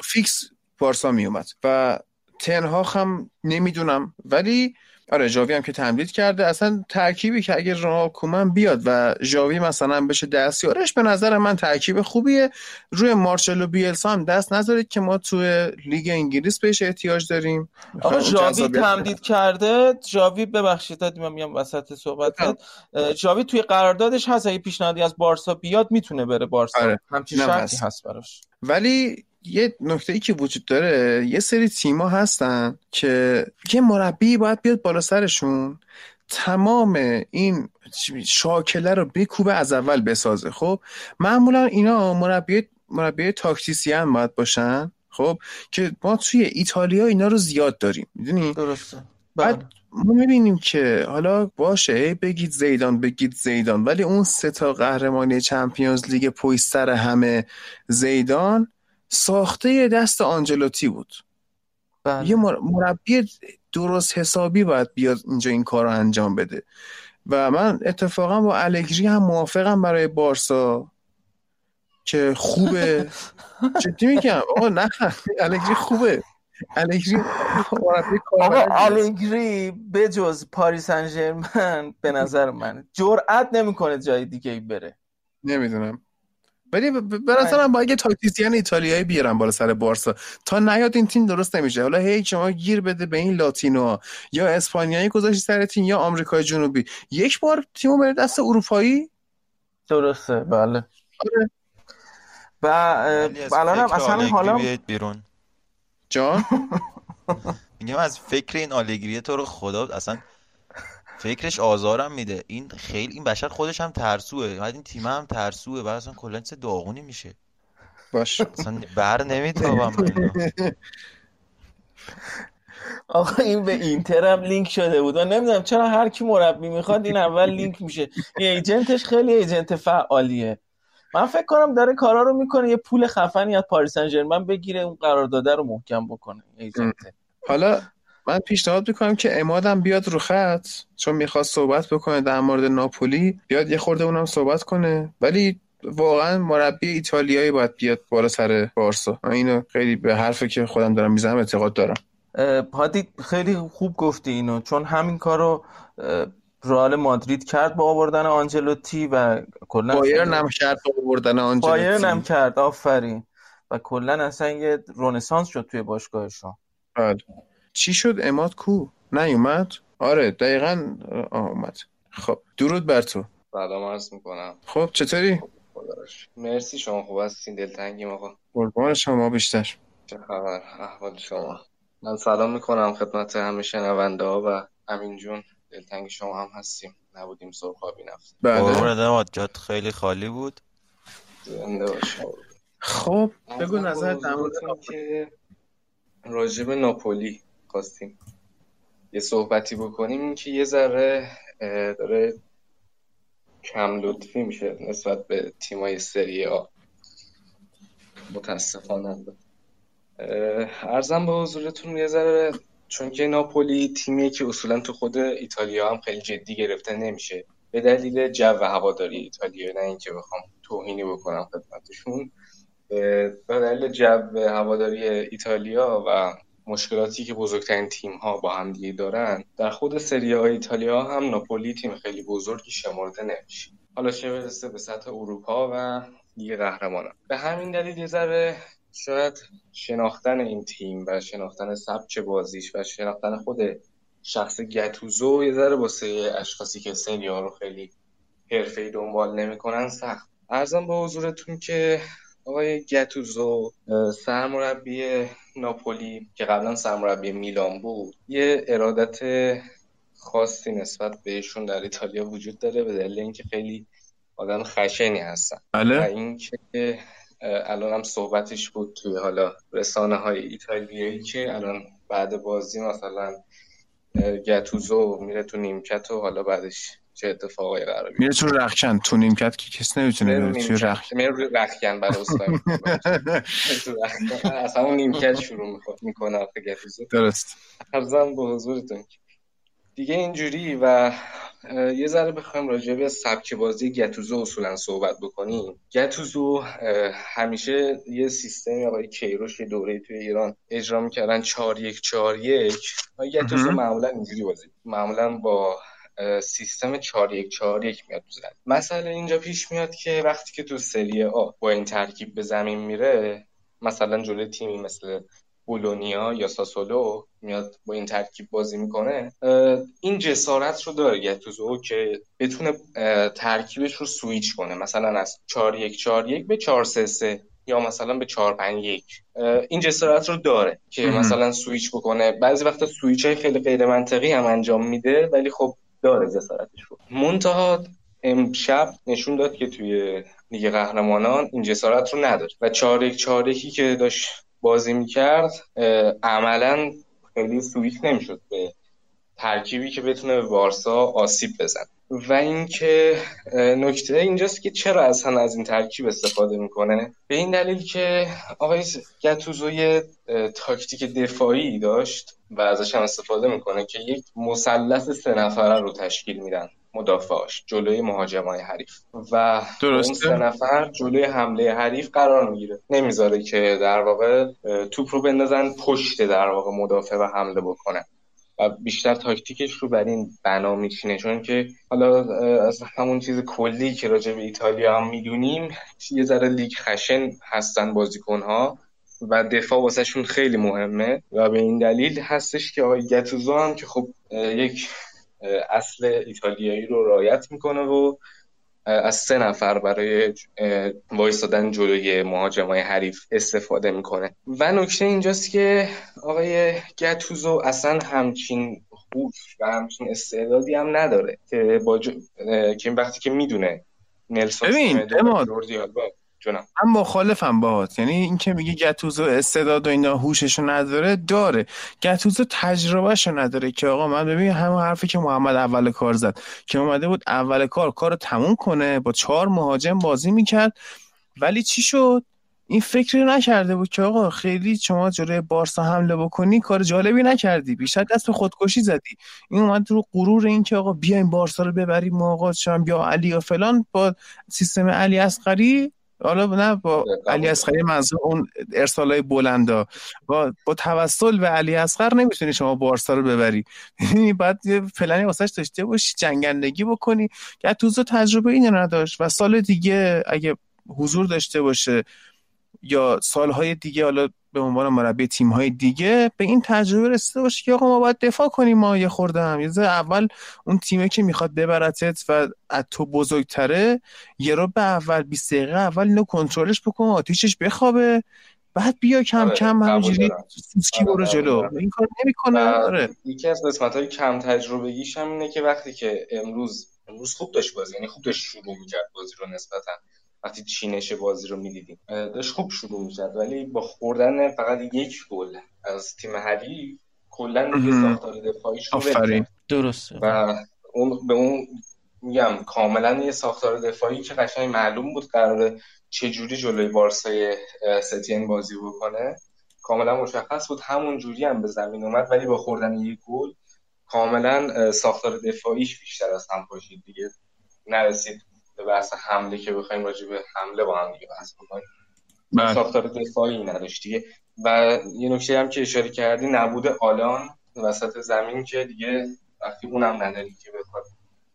فیکس بارسا میومد و تنها هم نمی‌دونم ولی آره جاوی هم که تمدید کرده. اصلا ترکیبی که اگر رونالد کومن بیاد و جاوی مثلا بشه دستیارش به نظر من ترکیب خوبیه. روی مارچلو بیلسا هم دست نذارید که ما توی لیگ انگلیس بهش احتیاج داریم. آقا جاوی تمدید کرده. جاوی ببخشید دادیم من میام وسط صحبت جاوی توی قراردادش هست. اگه پیشنهادی از بارسا بیاد می‌تونه بره بارسا. آره. همچین شرطی هست براش. ولی یه نکته ای که وجود داره یه سری تیما هستن که یه مربی باید بیاد بالا سرشون تمام این شاکله رو بکوبه از اول بسازه. خب معمولا اینا مربی مربی تاکتیسیان باید باشن خب که ما توی ایتالیا اینا رو زیاد داریم. می‌دونی؟ درسته. بعد بله. ما می‌بینیم که حالا باشه بگید زیدان بگید زیدان. ولی اون سه تا قهرمانی چمپیونز لیگ پویستر همه زیدان ساخته دست آنجلوتی بود. بله. یه مربی درست حسابی باید بیاد اینجا این کار رو انجام بده. و من اتفاقا با الگری هم موافقم برای بارسا که خوبه. [laughs] جدی میگم؟ آقا نه. الگری خوبه. الگری آقا الگری بجز پاریس انجرمن به نظر من جرأت نمی‌کنه جای دیگه بره. نمی‌دونم. ولی به نظرم با یه تاکتیسیان ایتالیایی بیارن بالا سر بارسا. تا نیاد این تیم درست نمیشه. حالا هی شما گیر بده به این لاتینو. یا اسپانیایی گذاشتی سر تیم یا آمریکای جنوبی. یک بار تیمو بره دست اروپایی؟ درسته. بله. آره. و الان هم اصلا حالا بیرون. جان؟ میگم از فکر این آلگریه تو رو خدا اصلا فکرش آزارم میده. این خیلی این بشر خودش هم ترسوه. بعد این تیم هم ترسوه. بعد اصلا کلا چه داغونی میشه. باش. اصلا بر نمیتابم [laughs] آقا این به اینتر هم لینک شده بود. و نمی‌دونم چرا هر کی مربی می‌خواد این اول لینک میشه. این agent ش خیلی agent فعالیه. من فکر کنم داره کارا رو می‌کنه. یه پول خفنی از پاریس سن بگیره اون قرارداد رو محکم بکنه agent. حالا من پیشنهاد می‌کنم که امادم بیاد رو خط چون می‌خواد صحبت بکنه در مورد ناپولی. بیاد یه خورده اونم صحبت کنه. ولی واقعا مربی ایتالیایی باید بیاد بالا سر بارسا. من اینو خیلی به حرفی که خودم دارم می‌زنم اعتقاد دارم. هادی خیلی خوب گفتی اینو. چون همین کارو رئال مادرید کرد با آوردن آنجلوتی و کلا بایرن هم کرد با آوردن آنجلوتی. بایرن هم کرد آفرین. و کلا اصلا یه رونسانس شد توی باشگاهشون. بله. چی شد؟ اماد کو؟ نیومد؟ آره دقیقا آمد خب درود بر تو. سلام عرض می‌کنم. خب چطوری؟ مرسی شما خوب هستین دلتنگیم آقا. قربان شما بیشتر. چه خبر؟ احوال شما. من سلام می‌کنم خدمت همه شنونده ها و امین جون. دلتنگ شما هم هستیم. نبودیم صبح خوابی نفت بله. جات خیلی خالی بود. خب بگو نظر در که راجب ناپولی. خواستیم یه صحبتی بکنیم. که یه ذره داره کم لطفی میشه نسبت به تیمای سری آ. متاسفانه. ارزم به حضورتون یه ذره چون که ناپولی تیمیه که اصولا تو خود ایتالیا هم خیلی جدی گرفته نمیشه. به دلیل جو هواداری ایتالیا نه اینکه بخوام توهینی بکنم خدمتشون. به دلیل جو هواداری ایتالیا و مشکلاتی که بزرگترین تیم ها با هم دیگه دارن در خود سری ایتالیا هم ناپولی تیم خیلی بزرگی شمرده نمیشه. حالا چه برسه به سطح اروپا و لیگ قهرمانان. به همین دلیل یه ذره شاید شناختن این تیم و شناختن سبک بازیش و شناختن خود شخص گتوزو یه ذره واسه اشخاصی که سری ها رو خیلی حرفه‌ای دنبال نمی‌کنن سخت. ارزم به حضورتون که آقای گتوزو سرمربی ناپولی که قبلا سرمربی میلان بود یه ارادت خاصی نسبت بهشون در ایتالیا وجود داره به دلیل اینکه خیلی آدم خشنی هستن بله. و اینکه الان هم صحبتش بود توی حالا رسانه های ایتالیایی که الان بعد بازی مثلا گتوزو میره تو نیمکت و حالا بعدش چه اتفاقایی قرار بیفته. میره تو رخکن. تو نیمکت که کس نمی‌تونه بره تو رخکن. میره رخکن برای اصلا [laughs] اون نیمکت شروع می‌کنه آخه گتوزو درست. ارزم به حضورتون دیگه اینجوری و یه ذره بخوایم راجع به سبک بازی گتوزو اصولا صحبت بکنیم. گتوزو همیشه یه سیستمی آقای کیروش یه دوره توی ایران اجرا می‌کردن 4 1 4 1 گتوزو معمولا اینجوری بازی معمولا با سیستم 4 1 4 1 میاد تو زمین. مسئله اینجا پیش میاد که وقتی که تو سری آ با این ترکیب به زمین میره مثلا جلوی تیمی مثل بولونیا یا ساسولو میاد با این ترکیب بازی می‌کنه. این جسارت رو داره گتوسو که بتونه ترکیبش رو سویچ کنه. مثلا از 4 1 4 1 به 4 3 3 یا مثلا به 4 5 1 این جسارت رو داره که مثلا سویچ بکنه. بعضی وقتا سویچ های خیلی غیر منطقی هم انجام میده ولی خب داره جسارتش رو. منتها امشب نشون داد که توی لیگ قهرمانان این جسارت رو نداره. و 4 1 4 1 که داشت بازی می‌کرد عملا خیلی سویچ نمی‌شد به ترکیبی که بتونه به بارسا آسیب بزن و اینکه نکته اینجاست که چرا اصلا از این ترکیب استفاده می‌کنه؟ به این دلیل که آقای گتوزو یه تاکتیک دفاعی داشت و ازش هم استفاده می‌کنه که یک مثلث سه نفره رو تشکیل میدن مدافعاش جلوی مهاجمای حریف. و اون سه نفر جلوی حمله حریف قرار می‌گیره. نمی‌ذاره که در واقع توپ رو بندازن پشت در واقع مدافع و حمله بکنه بیشتر تاکتیکش رو بر این بنا میشینه چون که حالا از همون چیز کلی که راجع به ایتالیا هم می‌دونیم یه ذره لیگ خشن هستن بازیکنها و دفاع واسهشون خیلی مهمه و به این دلیل هستش که آقای گتوزو هم که خب یک اصل ایتالیایی رو رایت می‌کنه و از سه نفر برای وایستادن جلوی مهاجمای حریف استفاده می‌کنه. و نکته اینجاست که آقای گتوزو اصلا همچین هوش و همچین استعدادی هم نداره که با که وقتی که می‌دونه نلسون ببین جونم. من مخالفم باهات. یعنی این که میگه گتوزو استعداد و اینا هوششو نداره داره. گتوزو تجربهشو نداره که آقا من ببین همون حرفی که محمد اول کار زد. که اومده بود اول کار کارو تموم کنه با چهار مهاجم بازی می‌کرد. ولی چی شد؟ این فکری نکرده بود که آقا خیلی شما جلوی بارسا حمله بکنی کار جالبی نکردی. بیشتر دست به خودکشی زدی. این اومد رو غرور این که آقا بیایم بارسا رو ببریم آقا بیا علی یا فلان با سیستم علی اصغری حالا نه با علی اصغری منظور اون ارسالای بلندا. با با توسل به علی اصغر نمی‌تونی شما بارسا رو ببری. یعنی بعد یه پلنی واسش داشته باشی جنگندگی بکنی. که توزو تجربه اینو نداشت و سال دیگه اگه حضور داشته باشه یا سالهای دیگه حالا به عنوان مربی تیم های دیگه به این تجربه رسیده باشه که آقا ما باید دفاع کنیم ما یه خوردم یه اول اون تیمه که می‌خواد ببرتت و از تو بزرگتره یه رو به اول 20 دقیقه اول اینو کنترلش بکن آتیشش بخوابه بعد بیا کم آره، کم همینجوری سوسکی برو جلو. این کار نمی‌کنه آره. یکی از قسمت های کم تجربگیش هم اینه که وقتی که امروز امروز خوب داشت بازی یعنی خوب داشت شروع می‌کرد بازی رو نسبتا. وقتی چینش بازی رو می‌دیدیم. داشت خوب شروع می‌کرد ولی با خوردن فقط یک گل از تیم حریف کلا دیگه ساختار دفاعیش رو درسته. و اون به اون میگم کاملا یه ساختار دفاعی که قشنگ معلوم بود قراره چجوری جلوی بارسای ستین بازی بکنه. کاملا مشخص بود همون جوری هم به زمین اومد ولی با خوردن یک گل کاملا ساختار دفاعیش بیشتر از هم پاشید. دیگه نرسید به بحث حمله که بخوایم راجع به حمله با هم دیگه بحث بکنیم. بله. ساختار دفاعی نداشت دیگه. و یه نکته هم که اشاره کردی نبود آلان وسط زمین که دیگه وقتی اونم نداری که بخواد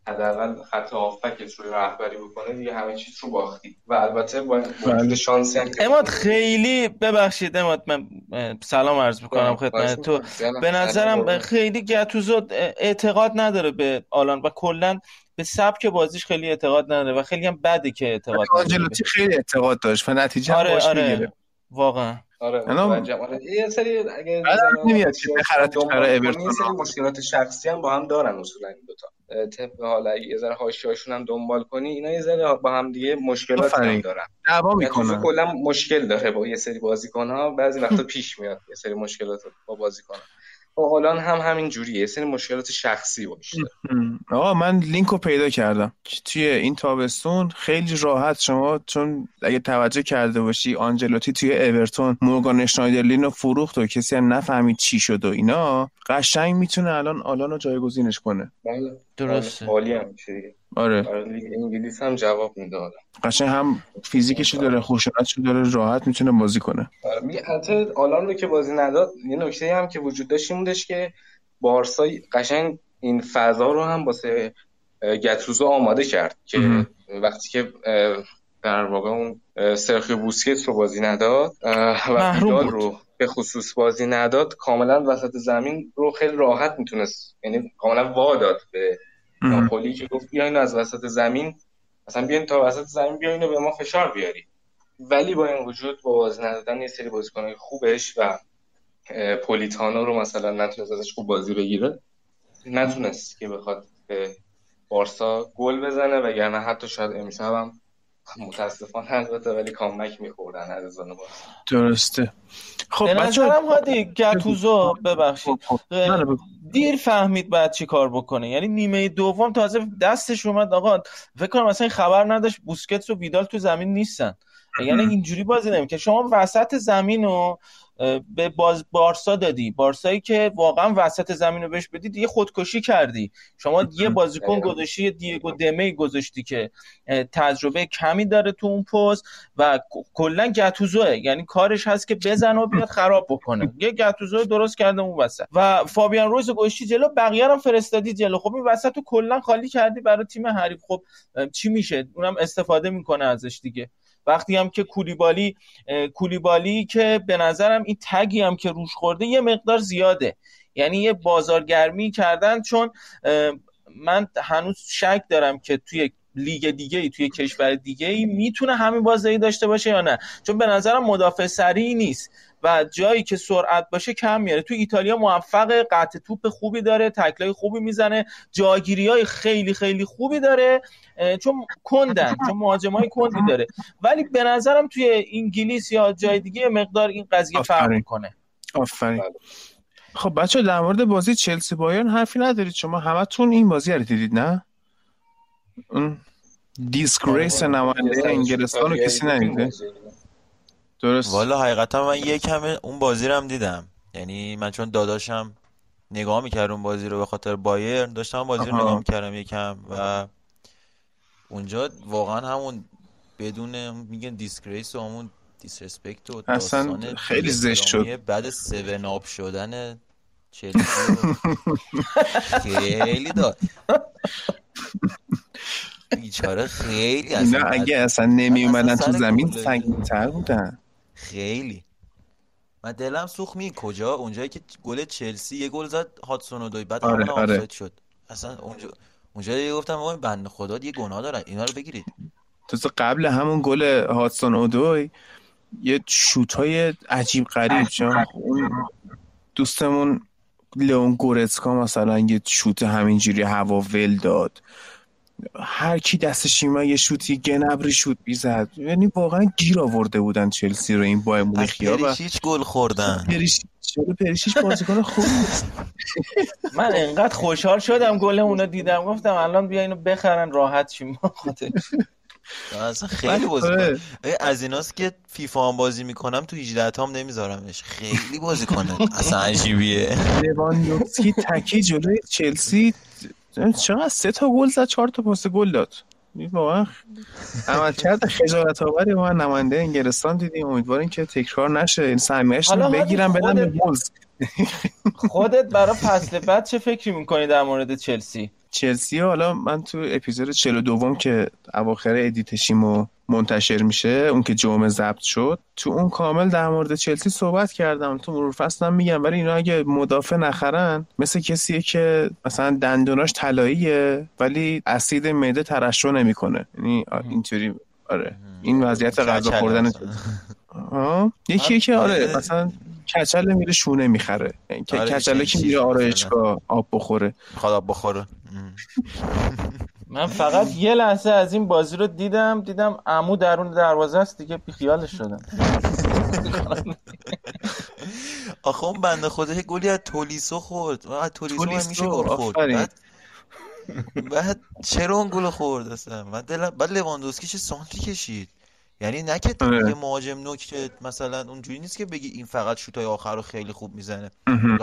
حداقل خط هافبکت رو رهبری بکنه دیگه همه چیز رو باختی. و البته با وجود بله. شانسی هم اماد خیلی ببخشید اماد من سلام عرض می‌کنم خدمت تو به نظرم خیلی گتوزو اعتقاد نداره به آلان و کلا به سبک بازیش خیلی اعتقاد نداره و خیلی هم بده که اعتقاد آنجلوتی خیلی اعتقاد داشت و نتیجه آره آره. واقعا. آره آره یه سری اگه نمیاد که بخرتش برای اورتون. سری مشکلات شخصی هم با هم دارن اصولا این دوتا طبق حالا یه ذره حاشیه‌هاشون هم دنبال کنی اینا یه ذره با هم دیگه مشکلات هم دارن. دعوا می‌کنن. کلا مشکل داره با یه سری بازیکن ها بعضی وقتا پیش میاد یه سری مشکلات با بازیکن الان هم همین جوریه. سری مشکلات شخصی باشه آقا من لینک رو پیدا کردم. توی این تابستون خیلی راحت شما چون اگه توجه کرده باشی آنجلوتی توی اورتون مورگان اشنایدرلین رو فروخت و کسی هم نفهمید چی شد و اینا قشنگ می‌تونه الان آلان رو جایگزینش کنه. بله. درسته. عالی هم میشه آره. انگلیس هم جواب میده قشنگ هم فیزیکشو داره خشونتشو داره راحت می‌تونه بازی کنه. آره آلان رو که بازی نداد یه نکته هم که وجود داشت این بودش که بارسا قشنگ این فضا رو هم واسه گتوزو آماده کرد که وقتی که در واقع اون سرخیو بوسکت رو بازی نداد و بیدال رو به خصوص بازی نداد کاملا وسط زمین رو خیلی راحت می‌تونست یعنی کاملا وا داد به ناپولی که گفت بیاین از وسط زمین مثلا بیاین تا وسط زمین بیاین و به ما فشار بیاری. ولی با این وجود با بازی ندادن یه سری بازیکنای خوبش و پولیتانو رو مثلا نتونست ازش خوب بازی بگیره نتونست که بخواد به بارسا گل بزنه وگرنه حتی شاید امشب هم متاسفانه البته ولی کامبک میخوردن عزیزان بارسا درسته. خب نظرم هادی گتوزو ببخشید. خب، خب. دیر فهمید بعد چی کار بکنه. یعنی نیمه دوم تازه دستش اومد آقا فکر کنم مثلا خبر نداشت بوسکتس و ویدال تو زمین نیستن. یعنی اینجوری بازی نمی‌کنه شما وسط زمین رو به باز بارسا دادی. بارسایی که واقعا وسط زمین رو بهش بدی دیگه خودکشی کردی. شما یه بازیکن گذاشتی دیگو دمه گذاشتی که تجربه کمی داره تو اون پست و کلا گتوزوه یعنی کارش هست که بزن و بیاد خراب بکنه. یه گتوزو درست کرده اون وسط. و فابیان روز گوشتی جلو بقیه هم فرستادی جلو. خب این وسط رو کلا خالی کردی برای تیم حریف. خب چی میشه؟ اونم استفاده می‌کنه ازش دیگه. وقتی هم که کولیبالی کولیبالی که به نظرم این تگی هم که روش خورده یه مقدار زیاده. یعنی یه بازارگرمی کردن چون من هنوز شک دارم که توی لیگ دیگه ای توی کشور دیگه ای می‌تونه همین بازدهی داشته باشه یا نه. چون به نظرم مدافع سریع نیست. و جایی که سرعت باشه کم میاره. تو ایتالیا موفق قطع توپ خوبی داره تکلای خوبی می‌زنه جاگیری های خیلی خیلی خوبی داره چون کندن چون مهاجمای کندی داره. ولی به نظرم توی انگلیس یا جای دیگه مقدار این قضیه فرق می‌کنه. آفرین. خب بچه در مورد بازی چلسی بایرن حرفی ندارید. شما همتون این بازی رو دیدید نه؟ disgrace نماینده انگلستان رو کسی ندیده؟ درست. والا حقیقتا من یک همه اون بازی رو هم دیدم. یعنی من چون داداشم نگاه می‌کرد اون بازی رو به خاطر بایر داشتم بازی رو نگاه می‌کردم یکم و اونجا واقعا همون بدون میگن دیسکریس و همون دیسرسپکت و اصلا خیلی زشت شد. بعد سون آب شدن چلسی خیلی داد. بیچاره خیلی اصلا اگه اصلا نمی اومدن تو زمین تر بودن. خیلی. من دلم سوخ می کجا؟ اونجایی که گل چلسی یه گل زد هاتسون و دوی. بعد آره آره. شد. اصلا اونجا اونجا دیگه گفتم آقا بنده خدا یه گناه دارن. اینا رو بگیرید. تو قبل همون گل هاتسون اودوی یه شوت های عجیب غریب. چون اون دوستمون لئون گورتسکا مثلا یه شوت همینجوری هوا ول داد. هر کی دستش یه شوتی گنبری شوت بیزد یعنی واقعا گیر آورده بودن چلسی رو این با مونیخیا و هیچ گل خوردن. چرا پریشیچ بازیکن خوب [laughs] من انقدر خوشحال شدم گل اونو دیدم. گفتم الان بیا اینو بخرن راحت شیم. [laughs] اصلا خیلی بازی آره. از ایناست که فیفا هم بازی می‌کنم تو 18 تام نمیذارمش. خیلی بازی کنه [laughs] اصلا عجیبیه. لواندوفسکی تکی جلوی چلسی. چقدر سه تا گل زد چهار تا پاس گل داد. واقعا عملکرد خجالت آوری ما نماینده انگلستان دیدیم. امیدواریم که تکرار نشه. این سهمیه‌اش بگیرم بدم به خودت برای فصل بعد چه فکری می‌کنی در مورد چلسی؟ چلسی حالا من تو اپیزود 42 که اواخر ادیتشیم و منتشر میشه اون که جمعه ضبط شد. تو اون کامل در مورد چلسی صحبت کردم. تو مرور فصلم میگم ولی اینا اگه مدافع نخرن مثل کسیه که مثلا دندوناش طلاییه ولی اسید معده ترشح نمی‌کنه. یعنی اینطوری آره. این وضعیت غذا خوردن یکی یکی آره مثلا کچله میره شونه می‌خره. آره کچله که میره آرایشگاه آب بخوره. خدا آب بخوره. [laughs] من فقط یه لحظه از این بازی رو دیدم دیدم عمو درون دروازه است دیگه بیخیالش شدم. [laughs] آخه اون بنده خدا گلی از تولیسو خورد. از تولیسو میشه گل خورد. بعد, بعد چرا اون گل خورد اصلا؟ بعد بعد لواندوسکی چه سانتری کشید؟ یعنی نه که آره. یه مهاجم نوک که مثلا اونجوری نیست که بگی این فقط شوتای آخر رو خیلی خوب می‌زنه.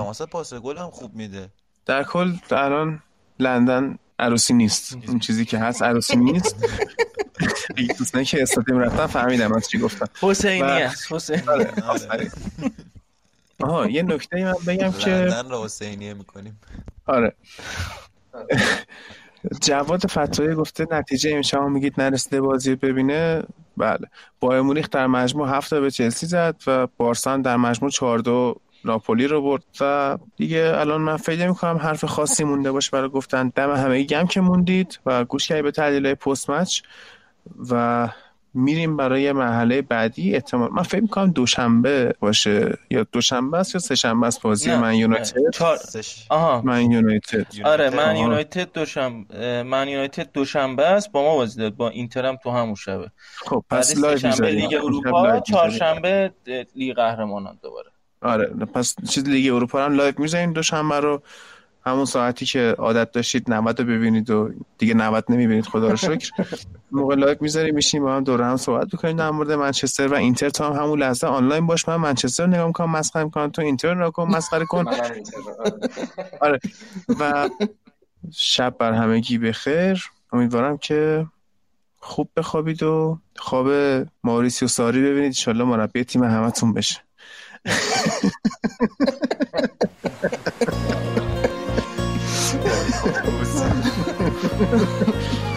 مثلا پاس گل هم خوب میده. در کل الان لندن عروسی نیست. اون چیزی که هست عروسی نیست. دوستانی که استادیم رفتن فهمیدم از چی گفتم. حسینی است حسینی. آره، آها یه نکته من بگم که لندن رو حسینیه می‌کنیم. آره. جواد فتایی گفته نتیجه این شما میگید نرسیده بازی ببینه. بله. بایر مونیخ در مجموع هفته به چلسی زد و بارسان در مجموع 4 دو ناپولی رو برد و دیگه الان من فکر می‌کنم حرف خاصی مونده باشه برای گفتن. دم همه گم که موندید و گوش کردید به تحلیل پست مچ و میریم برای مرحله بعدی. احتمال من فکر می‌کنم دوشنبه باشه. یا دوشنبه است یا سه شنبه است بازی من یونایتد؟ چار... آها. من یونایتد. آره من یونایتد. دوشنبه من یونایتد دوشنبه است. با ما بازی داد با اینترم تو همون شبه. خب پس live لیگ اروپا چهارشنبه لیگ قهرمانان دوباره. آره پس چیز لیگ اروپا هم live می‌زنین دوشنبه رو. همون ساعتی که عادت داشتید 90 رو ببینید و دیگه 90 نمی‌بینید خدا رو شکر. موقع live می‌ذاریم میشیم با هم دور هم صحبت بکنیم در مورد منچستر و اینتر. تا هم همون لحظه آنلاین باش من منچستر نگاه می‌کنم مسخره می‌کنم. تو اینتر رو کن مسخره کن. آره. و شب بر همگی بخیر. امیدوارم که خوب بخوابید و خواب ماریسیو ساری ببینید. ان مربی تیم همتون بشه. Ha ha ha ha ha.